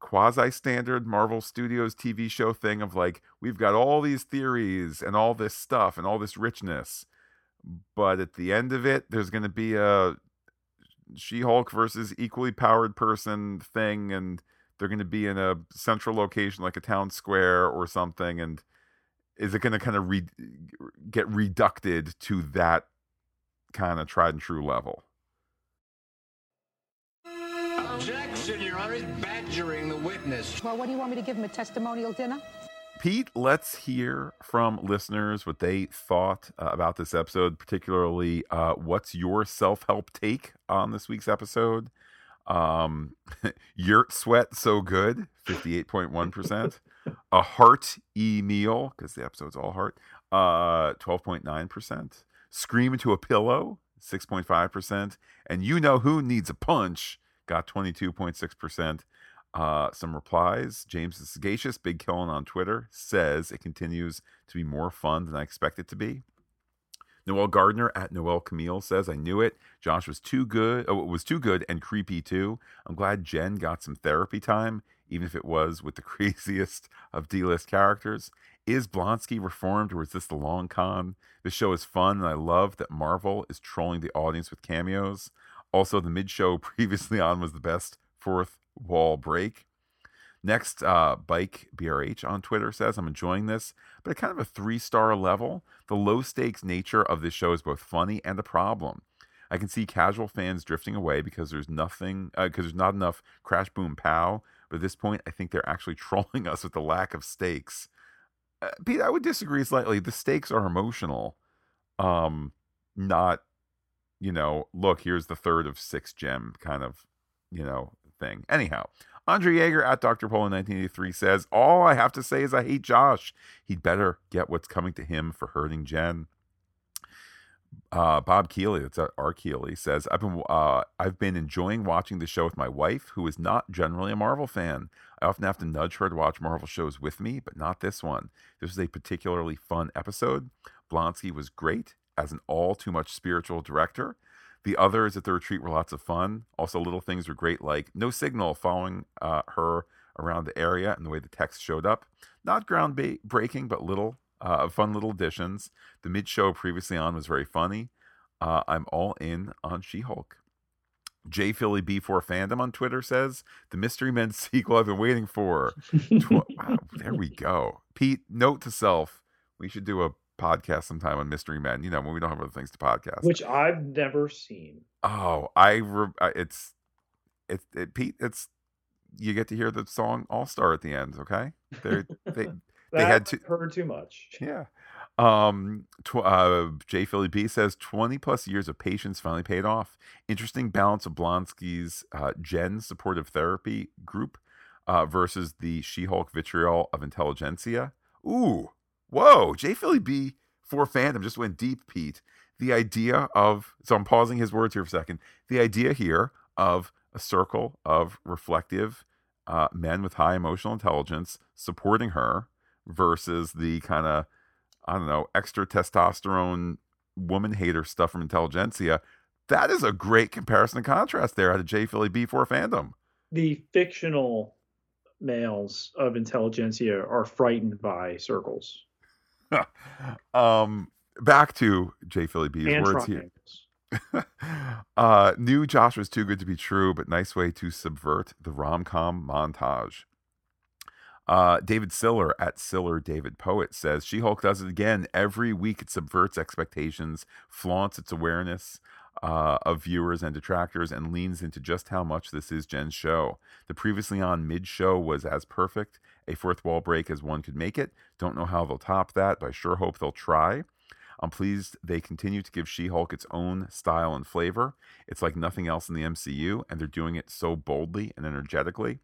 [SPEAKER 1] quasi-standard Marvel Studios TV show thing of like, we've got all these theories and all this stuff and all this richness, but at the end of it, there's going to be a She-Hulk versus equally powered person thing, and they're going to be in a central location like a town square or something and is it going to kind of re- get reducted to that kind of tried and true level
[SPEAKER 5] objection your honor he's badgering the witness
[SPEAKER 6] well what do you want me to give him a testimonial dinner
[SPEAKER 1] Pete, let's hear from listeners what they thought uh, about this episode, particularly uh, what's your self help take on this week's episode? Um, yurt sweat so good, 58.1%. a heart e meal, because the episode's all heart, uh, 12.9%. Scream into a pillow, 6.5%. And you know who needs a punch, got 22.6%. Uh, some replies. James is sagacious. Big Killen on Twitter says it continues to be more fun than I expect it to be. Noel Gardner at Noel Camille says, I knew it. Josh was too good. Oh, it was too good and creepy too. I'm glad Jen got some therapy time, even if it was with the craziest of D list characters. Is Blonsky reformed or is this the long con? This show is fun and I love that Marvel is trolling the audience with cameos. Also, the mid show previously on was the best fourth wall break. Next, uh, Bike BRH on Twitter says, I'm enjoying this, but at kind of a three star level. The low stakes nature of this show is both funny and a problem. I can see casual fans drifting away because there's nothing, because uh, there's not enough crash boom pow. But at this point, I think they're actually trolling us with the lack of stakes. Uh, Pete, I would disagree slightly. The stakes are emotional, um, not you know, look, here's the third of six gem kind of, you know, thing. Anyhow, Andre Yeager at Dr. Polo 1983 says, All I have to say is I hate Josh. He'd better get what's coming to him for hurting Jen. Uh, Bob Keeley, that's R. Keeley, says I've been uh, I've been enjoying watching the show with my wife, who is not generally a Marvel fan. I often have to nudge her to watch Marvel shows with me, but not this one. This was a particularly fun episode. Blonsky was great as an all too much spiritual director. The others at the retreat were lots of fun. Also, little things were great, like no signal following uh, her around the area and the way the text showed up. Not groundbreaking, but little uh, fun little additions. The mid show previously on was very funny. Uh, I'm all in on She Hulk. J Philly B4 fandom on Twitter says the Mystery Men sequel I've been waiting for. Tw- wow, there we go. Pete, note to self: we should do a podcast sometime on Mystery Men. You know, when we don't have other things to podcast.
[SPEAKER 2] Which I've never seen.
[SPEAKER 1] Oh, I re- it's it's it, Pete. It's you get to hear the song All Star at the end. Okay, they they they had
[SPEAKER 2] to heard too much.
[SPEAKER 1] Yeah. Um, tw- uh, J. Philly B says 20 plus years of patience finally paid off. Interesting balance of Blonsky's uh, Jen supportive therapy group uh, versus the She Hulk vitriol of Intelligencia. Ooh, whoa. J. Philly B for fandom just went deep, Pete. The idea of, so I'm pausing his words here for a second. The idea here of a circle of reflective uh, men with high emotional intelligence supporting her versus the kind of I don't know extra testosterone woman hater stuff from Intelligencia. That is a great comparison and contrast there out of J Philly B4 fandom.
[SPEAKER 2] The fictional males of Intelligencia are frightened by circles.
[SPEAKER 1] um, back to J Philly B's and words here. uh, new Josh was too good to be true, but nice way to subvert the rom com montage. Uh, David Siller at Siller David Poet says She Hulk does it again. Every week it subverts expectations, flaunts its awareness uh, of viewers and detractors, and leans into just how much this is Jen's show. The previously on mid show was as perfect, a fourth wall break as one could make it. Don't know how they'll top that, but I sure hope they'll try. I'm pleased they continue to give She Hulk its own style and flavor. It's like nothing else in the MCU, and they're doing it so boldly and energetically.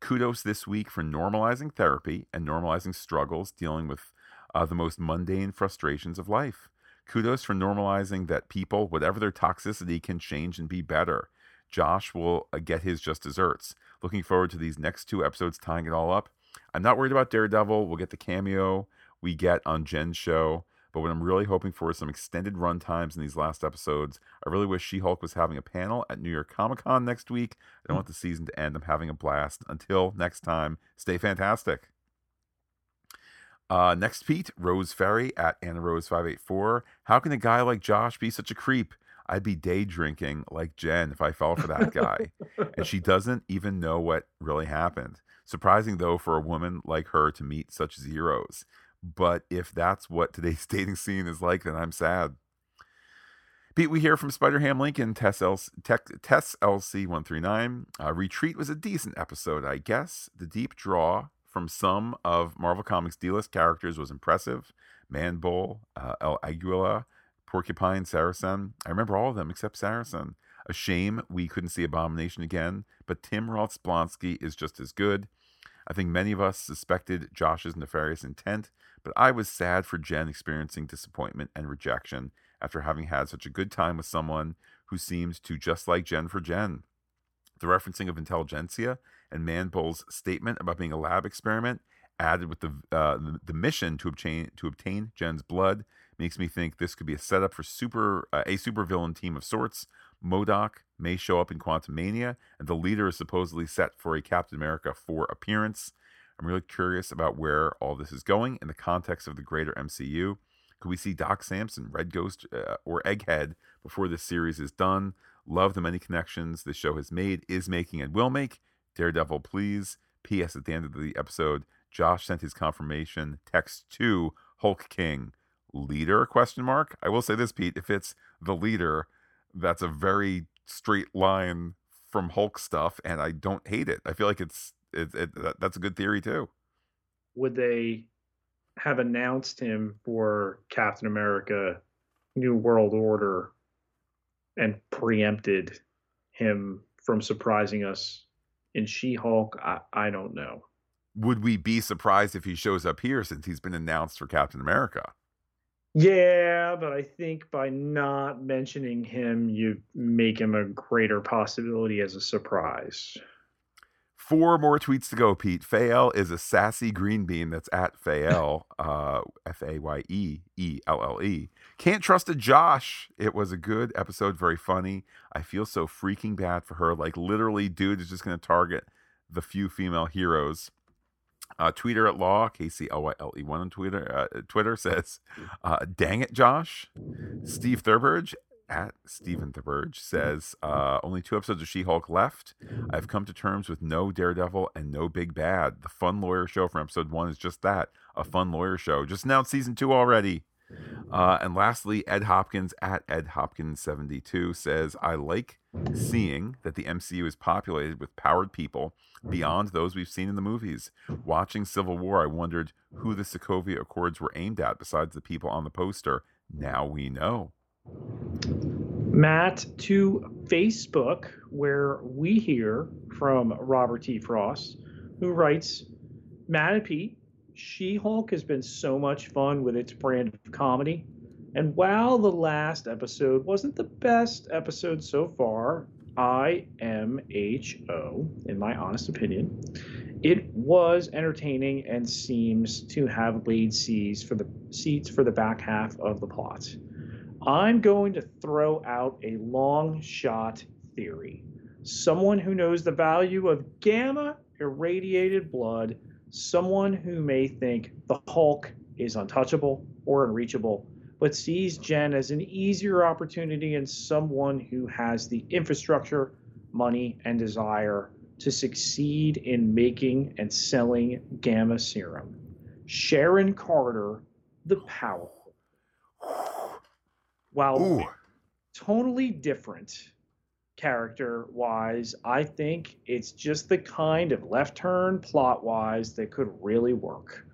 [SPEAKER 1] Kudos this week for normalizing therapy and normalizing struggles dealing with uh, the most mundane frustrations of life. Kudos for normalizing that people, whatever their toxicity, can change and be better. Josh will uh, get his just desserts. Looking forward to these next two episodes tying it all up. I'm not worried about Daredevil. We'll get the cameo we get on Jen's show. But what I'm really hoping for is some extended run times in these last episodes. I really wish She Hulk was having a panel at New York Comic Con next week. I don't want the season to end. I'm having a blast. Until next time, stay fantastic. Uh, next, Pete, Rose Ferry at Anna Rose 584. How can a guy like Josh be such a creep? I'd be day drinking like Jen if I fell for that guy. and she doesn't even know what really happened. Surprising, though, for a woman like her to meet such zeros. But if that's what today's dating scene is like, then I'm sad. Pete, we hear from Spider Ham Lincoln, Tess, LC, Tess LC139. Uh, Retreat was a decent episode, I guess. The deep draw from some of Marvel Comics' D-list characters was impressive. Manbull, uh, El Aguila, Porcupine, Saracen. I remember all of them except Saracen. A shame we couldn't see Abomination again, but Tim Roth's Blonsky is just as good. I think many of us suspected Josh's nefarious intent, but I was sad for Jen experiencing disappointment and rejection after having had such a good time with someone who seemed to just like Jen for Jen. The referencing of Intelligencia and Manbull's statement about being a lab experiment, added with the uh, the, mission to obtain to obtain Jen's blood, makes me think this could be a setup for super uh, a supervillain team of sorts. MODOK may show up in Quantumania, and the leader is supposedly set for a Captain America 4 appearance. I'm really curious about where all this is going in the context of the greater MCU. Could we see Doc Samson, Red Ghost, uh, or Egghead before this series is done? Love the many connections this show has made, is making, and will make. Daredevil, please. P.S. At the end of the episode, Josh sent his confirmation text to Hulk King. Leader? Question mark. I will say this, Pete. If it's the leader, that's a very straight line from Hulk stuff, and I don't hate it. I feel like it's it, it that, that's a good theory too.
[SPEAKER 2] Would they have announced him for Captain America New World Order and preempted him from surprising us in She-Hulk. I, I don't know.
[SPEAKER 1] Would we be surprised if he shows up here since he's been announced for Captain America?
[SPEAKER 2] Yeah, but I think by not mentioning him, you make him a greater possibility as a surprise.
[SPEAKER 1] Four more tweets to go, Pete. Fael is a sassy green bean that's at Fael, uh, F A Y E E L L E. Can't trust a Josh. It was a good episode, very funny. I feel so freaking bad for her. Like, literally, dude is just going to target the few female heroes. Uh, tweeter at law, K C L Y L E 1 on Twitter, uh, Twitter says, uh, Dang it, Josh. Steve Thurberge at Stephen Thurberge says, uh, Only two episodes of She Hulk left. I've come to terms with no Daredevil and no Big Bad. The fun lawyer show from episode one is just that a fun lawyer show. Just announced season two already. Uh, and lastly, Ed Hopkins at Ed Hopkins72 says, I like seeing that the MCU is populated with powered people beyond those we've seen in the movies. Watching Civil War, I wondered who the Sokovia Accords were aimed at besides the people on the poster. Now we know.
[SPEAKER 2] Matt, to Facebook, where we hear from Robert T. Frost, who writes, Matt and Pete, She Hulk has been so much fun with its brand of comedy. And while the last episode wasn't the best episode so far, IMHO, in my honest opinion, it was entertaining and seems to have laid seeds for the seats for the back half of the plot. I'm going to throw out a long shot theory. Someone who knows the value of gamma irradiated blood, someone who may think the Hulk is untouchable or unreachable, but sees Jen as an easier opportunity and someone who has the infrastructure, money, and desire to succeed in making and selling gamma serum. Sharon Carter, the powerful. While
[SPEAKER 1] Ooh.
[SPEAKER 2] totally different character wise, I think it's just the kind of left turn plot wise that could really work.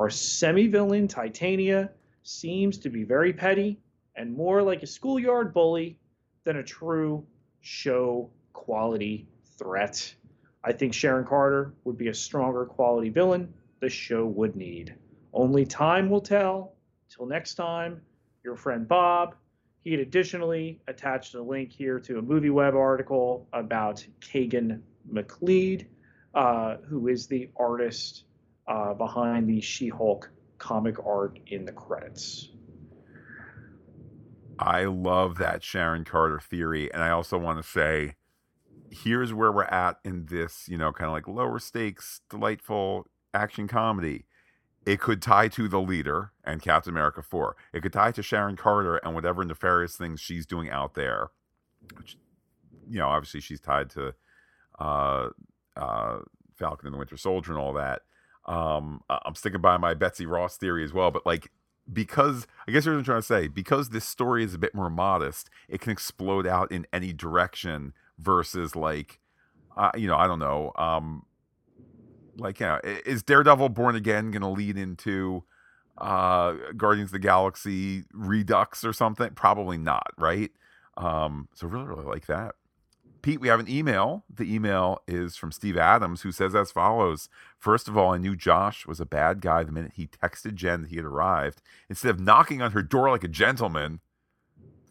[SPEAKER 2] Our semi villain, Titania, seems to be very petty and more like a schoolyard bully than a true show quality threat. I think Sharon Carter would be a stronger quality villain the show would need. Only time will tell. Till next time, your friend Bob. He had additionally attached a link here to a MovieWeb article about Kagan McLeod, uh, who is the artist uh, behind the She Hulk comic art in the credits.
[SPEAKER 1] I love that Sharon Carter theory. And I also want to say, here's where we're at in this, you know, kind of like lower stakes, delightful action comedy. It could tie to the leader and Captain America 4. It could tie to Sharon Carter and whatever nefarious things she's doing out there. Which, you know, obviously she's tied to uh, uh, Falcon and the Winter Soldier and all that. Um, I'm sticking by my Betsy Ross theory as well, but like because I guess what I'm trying to say. Because this story is a bit more modest, it can explode out in any direction versus like, uh, you know, I don't know, um, like yeah, i- is Daredevil Born Again going to lead into uh Guardians of the Galaxy Redux or something? Probably not, right? Um, so really, really like that. Pete, we have an email. The email is from Steve Adams, who says as follows First of all, I knew Josh was a bad guy the minute he texted Jen that he had arrived. Instead of knocking on her door like a gentleman,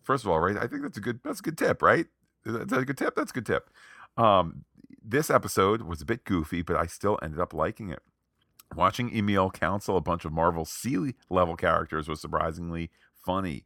[SPEAKER 1] first of all, right? I think that's a good that's a good tip, right? That's a good tip. That's a good tip. Um, this episode was a bit goofy, but I still ended up liking it. Watching Emil counsel a bunch of Marvel C level characters was surprisingly funny.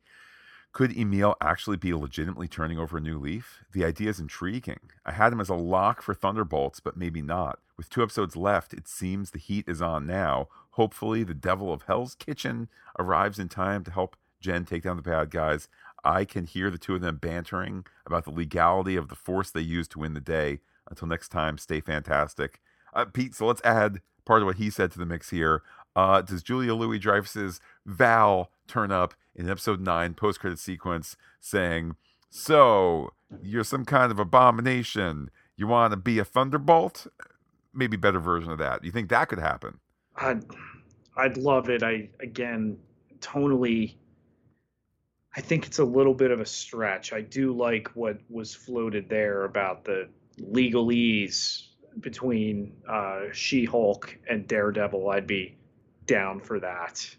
[SPEAKER 1] Could Emil actually be legitimately turning over a new leaf? The idea is intriguing. I had him as a lock for Thunderbolts, but maybe not. With two episodes left, it seems the heat is on now. Hopefully, the devil of Hell's Kitchen arrives in time to help Jen take down the bad guys. I can hear the two of them bantering about the legality of the force they use to win the day. Until next time, stay fantastic. Uh, Pete, so let's add part of what he said to the mix here. Uh, does Julia Louis Dreyfus's Val turn up in episode nine post credit sequence saying, "So you're some kind of abomination? You want to be a thunderbolt?" Maybe better version of that. You think that could happen?
[SPEAKER 2] I'd, I'd love it. I again, tonally, I think it's a little bit of a stretch. I do like what was floated there about the legalese between uh, She-Hulk and Daredevil. I'd be down for that.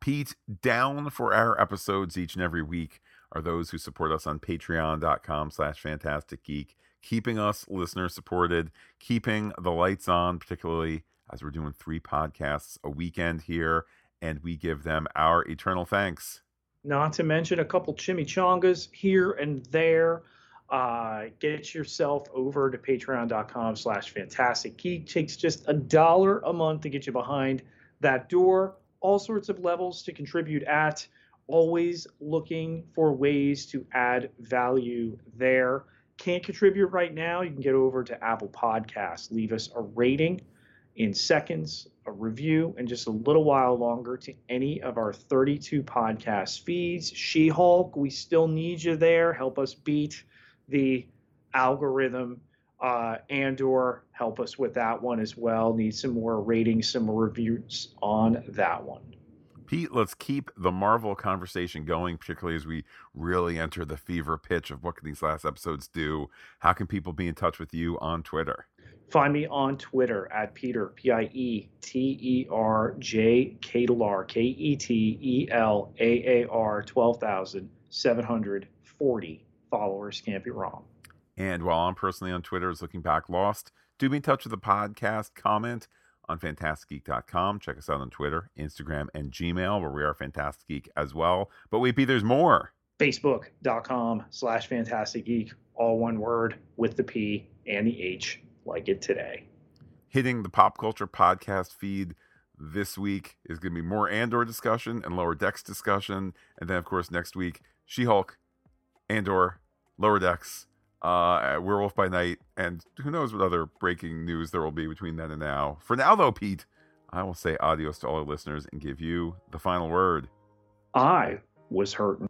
[SPEAKER 1] Pete, down for our episodes each and every week are those who support us on patreon.com slash phantastic geek, keeping us listener supported, keeping the lights on, particularly as we're doing three podcasts a weekend here, and we give them our eternal thanks.
[SPEAKER 2] Not to mention a couple chimichangas here and there. Uh, get yourself over to patreon.com slash phantastic geek. Takes just a dollar a month to get you behind that door. All sorts of levels to contribute at. Always looking for ways to add value there. Can't contribute right now? You can get over to Apple Podcasts. Leave us a rating in seconds, a review, and just a little while longer to any of our 32 podcast feeds. She Hulk, we still need you there. Help us beat the algorithm. uh, and or help us with that one as well. Need some more ratings, some more reviews on that one.
[SPEAKER 1] Pete, let's keep the Marvel conversation going, particularly as we really enter the fever pitch of what can these last episodes do. How can people be in touch with you on Twitter?
[SPEAKER 2] Find me on Twitter at Peter, P I E T E R J Ketelaar, K E T E L A A R, 12,740 followers. Can't be wrong.
[SPEAKER 1] And while I'm personally on Twitter as Looking Back Lost, do be in touch with the podcast, comment on phantasticgeek.com. Check us out on Twitter, Instagram, and Gmail, where we are Phantastic Geek as well. But wait, Pete, there's more.
[SPEAKER 2] Facebook.com slash Phantastic Geek, all one word with the P and the H, like it today.
[SPEAKER 1] Hitting the pop culture podcast feed this week is going to be more Andor discussion and Lower Decks discussion. And then, of course, next week, She Hulk, Andor, Lower Decks, uh, Werewolf by Night, and who knows what other breaking news there will be between then and now. For now, though, Pete, I will say adios to all our listeners and give you the final word.
[SPEAKER 2] I was hurting.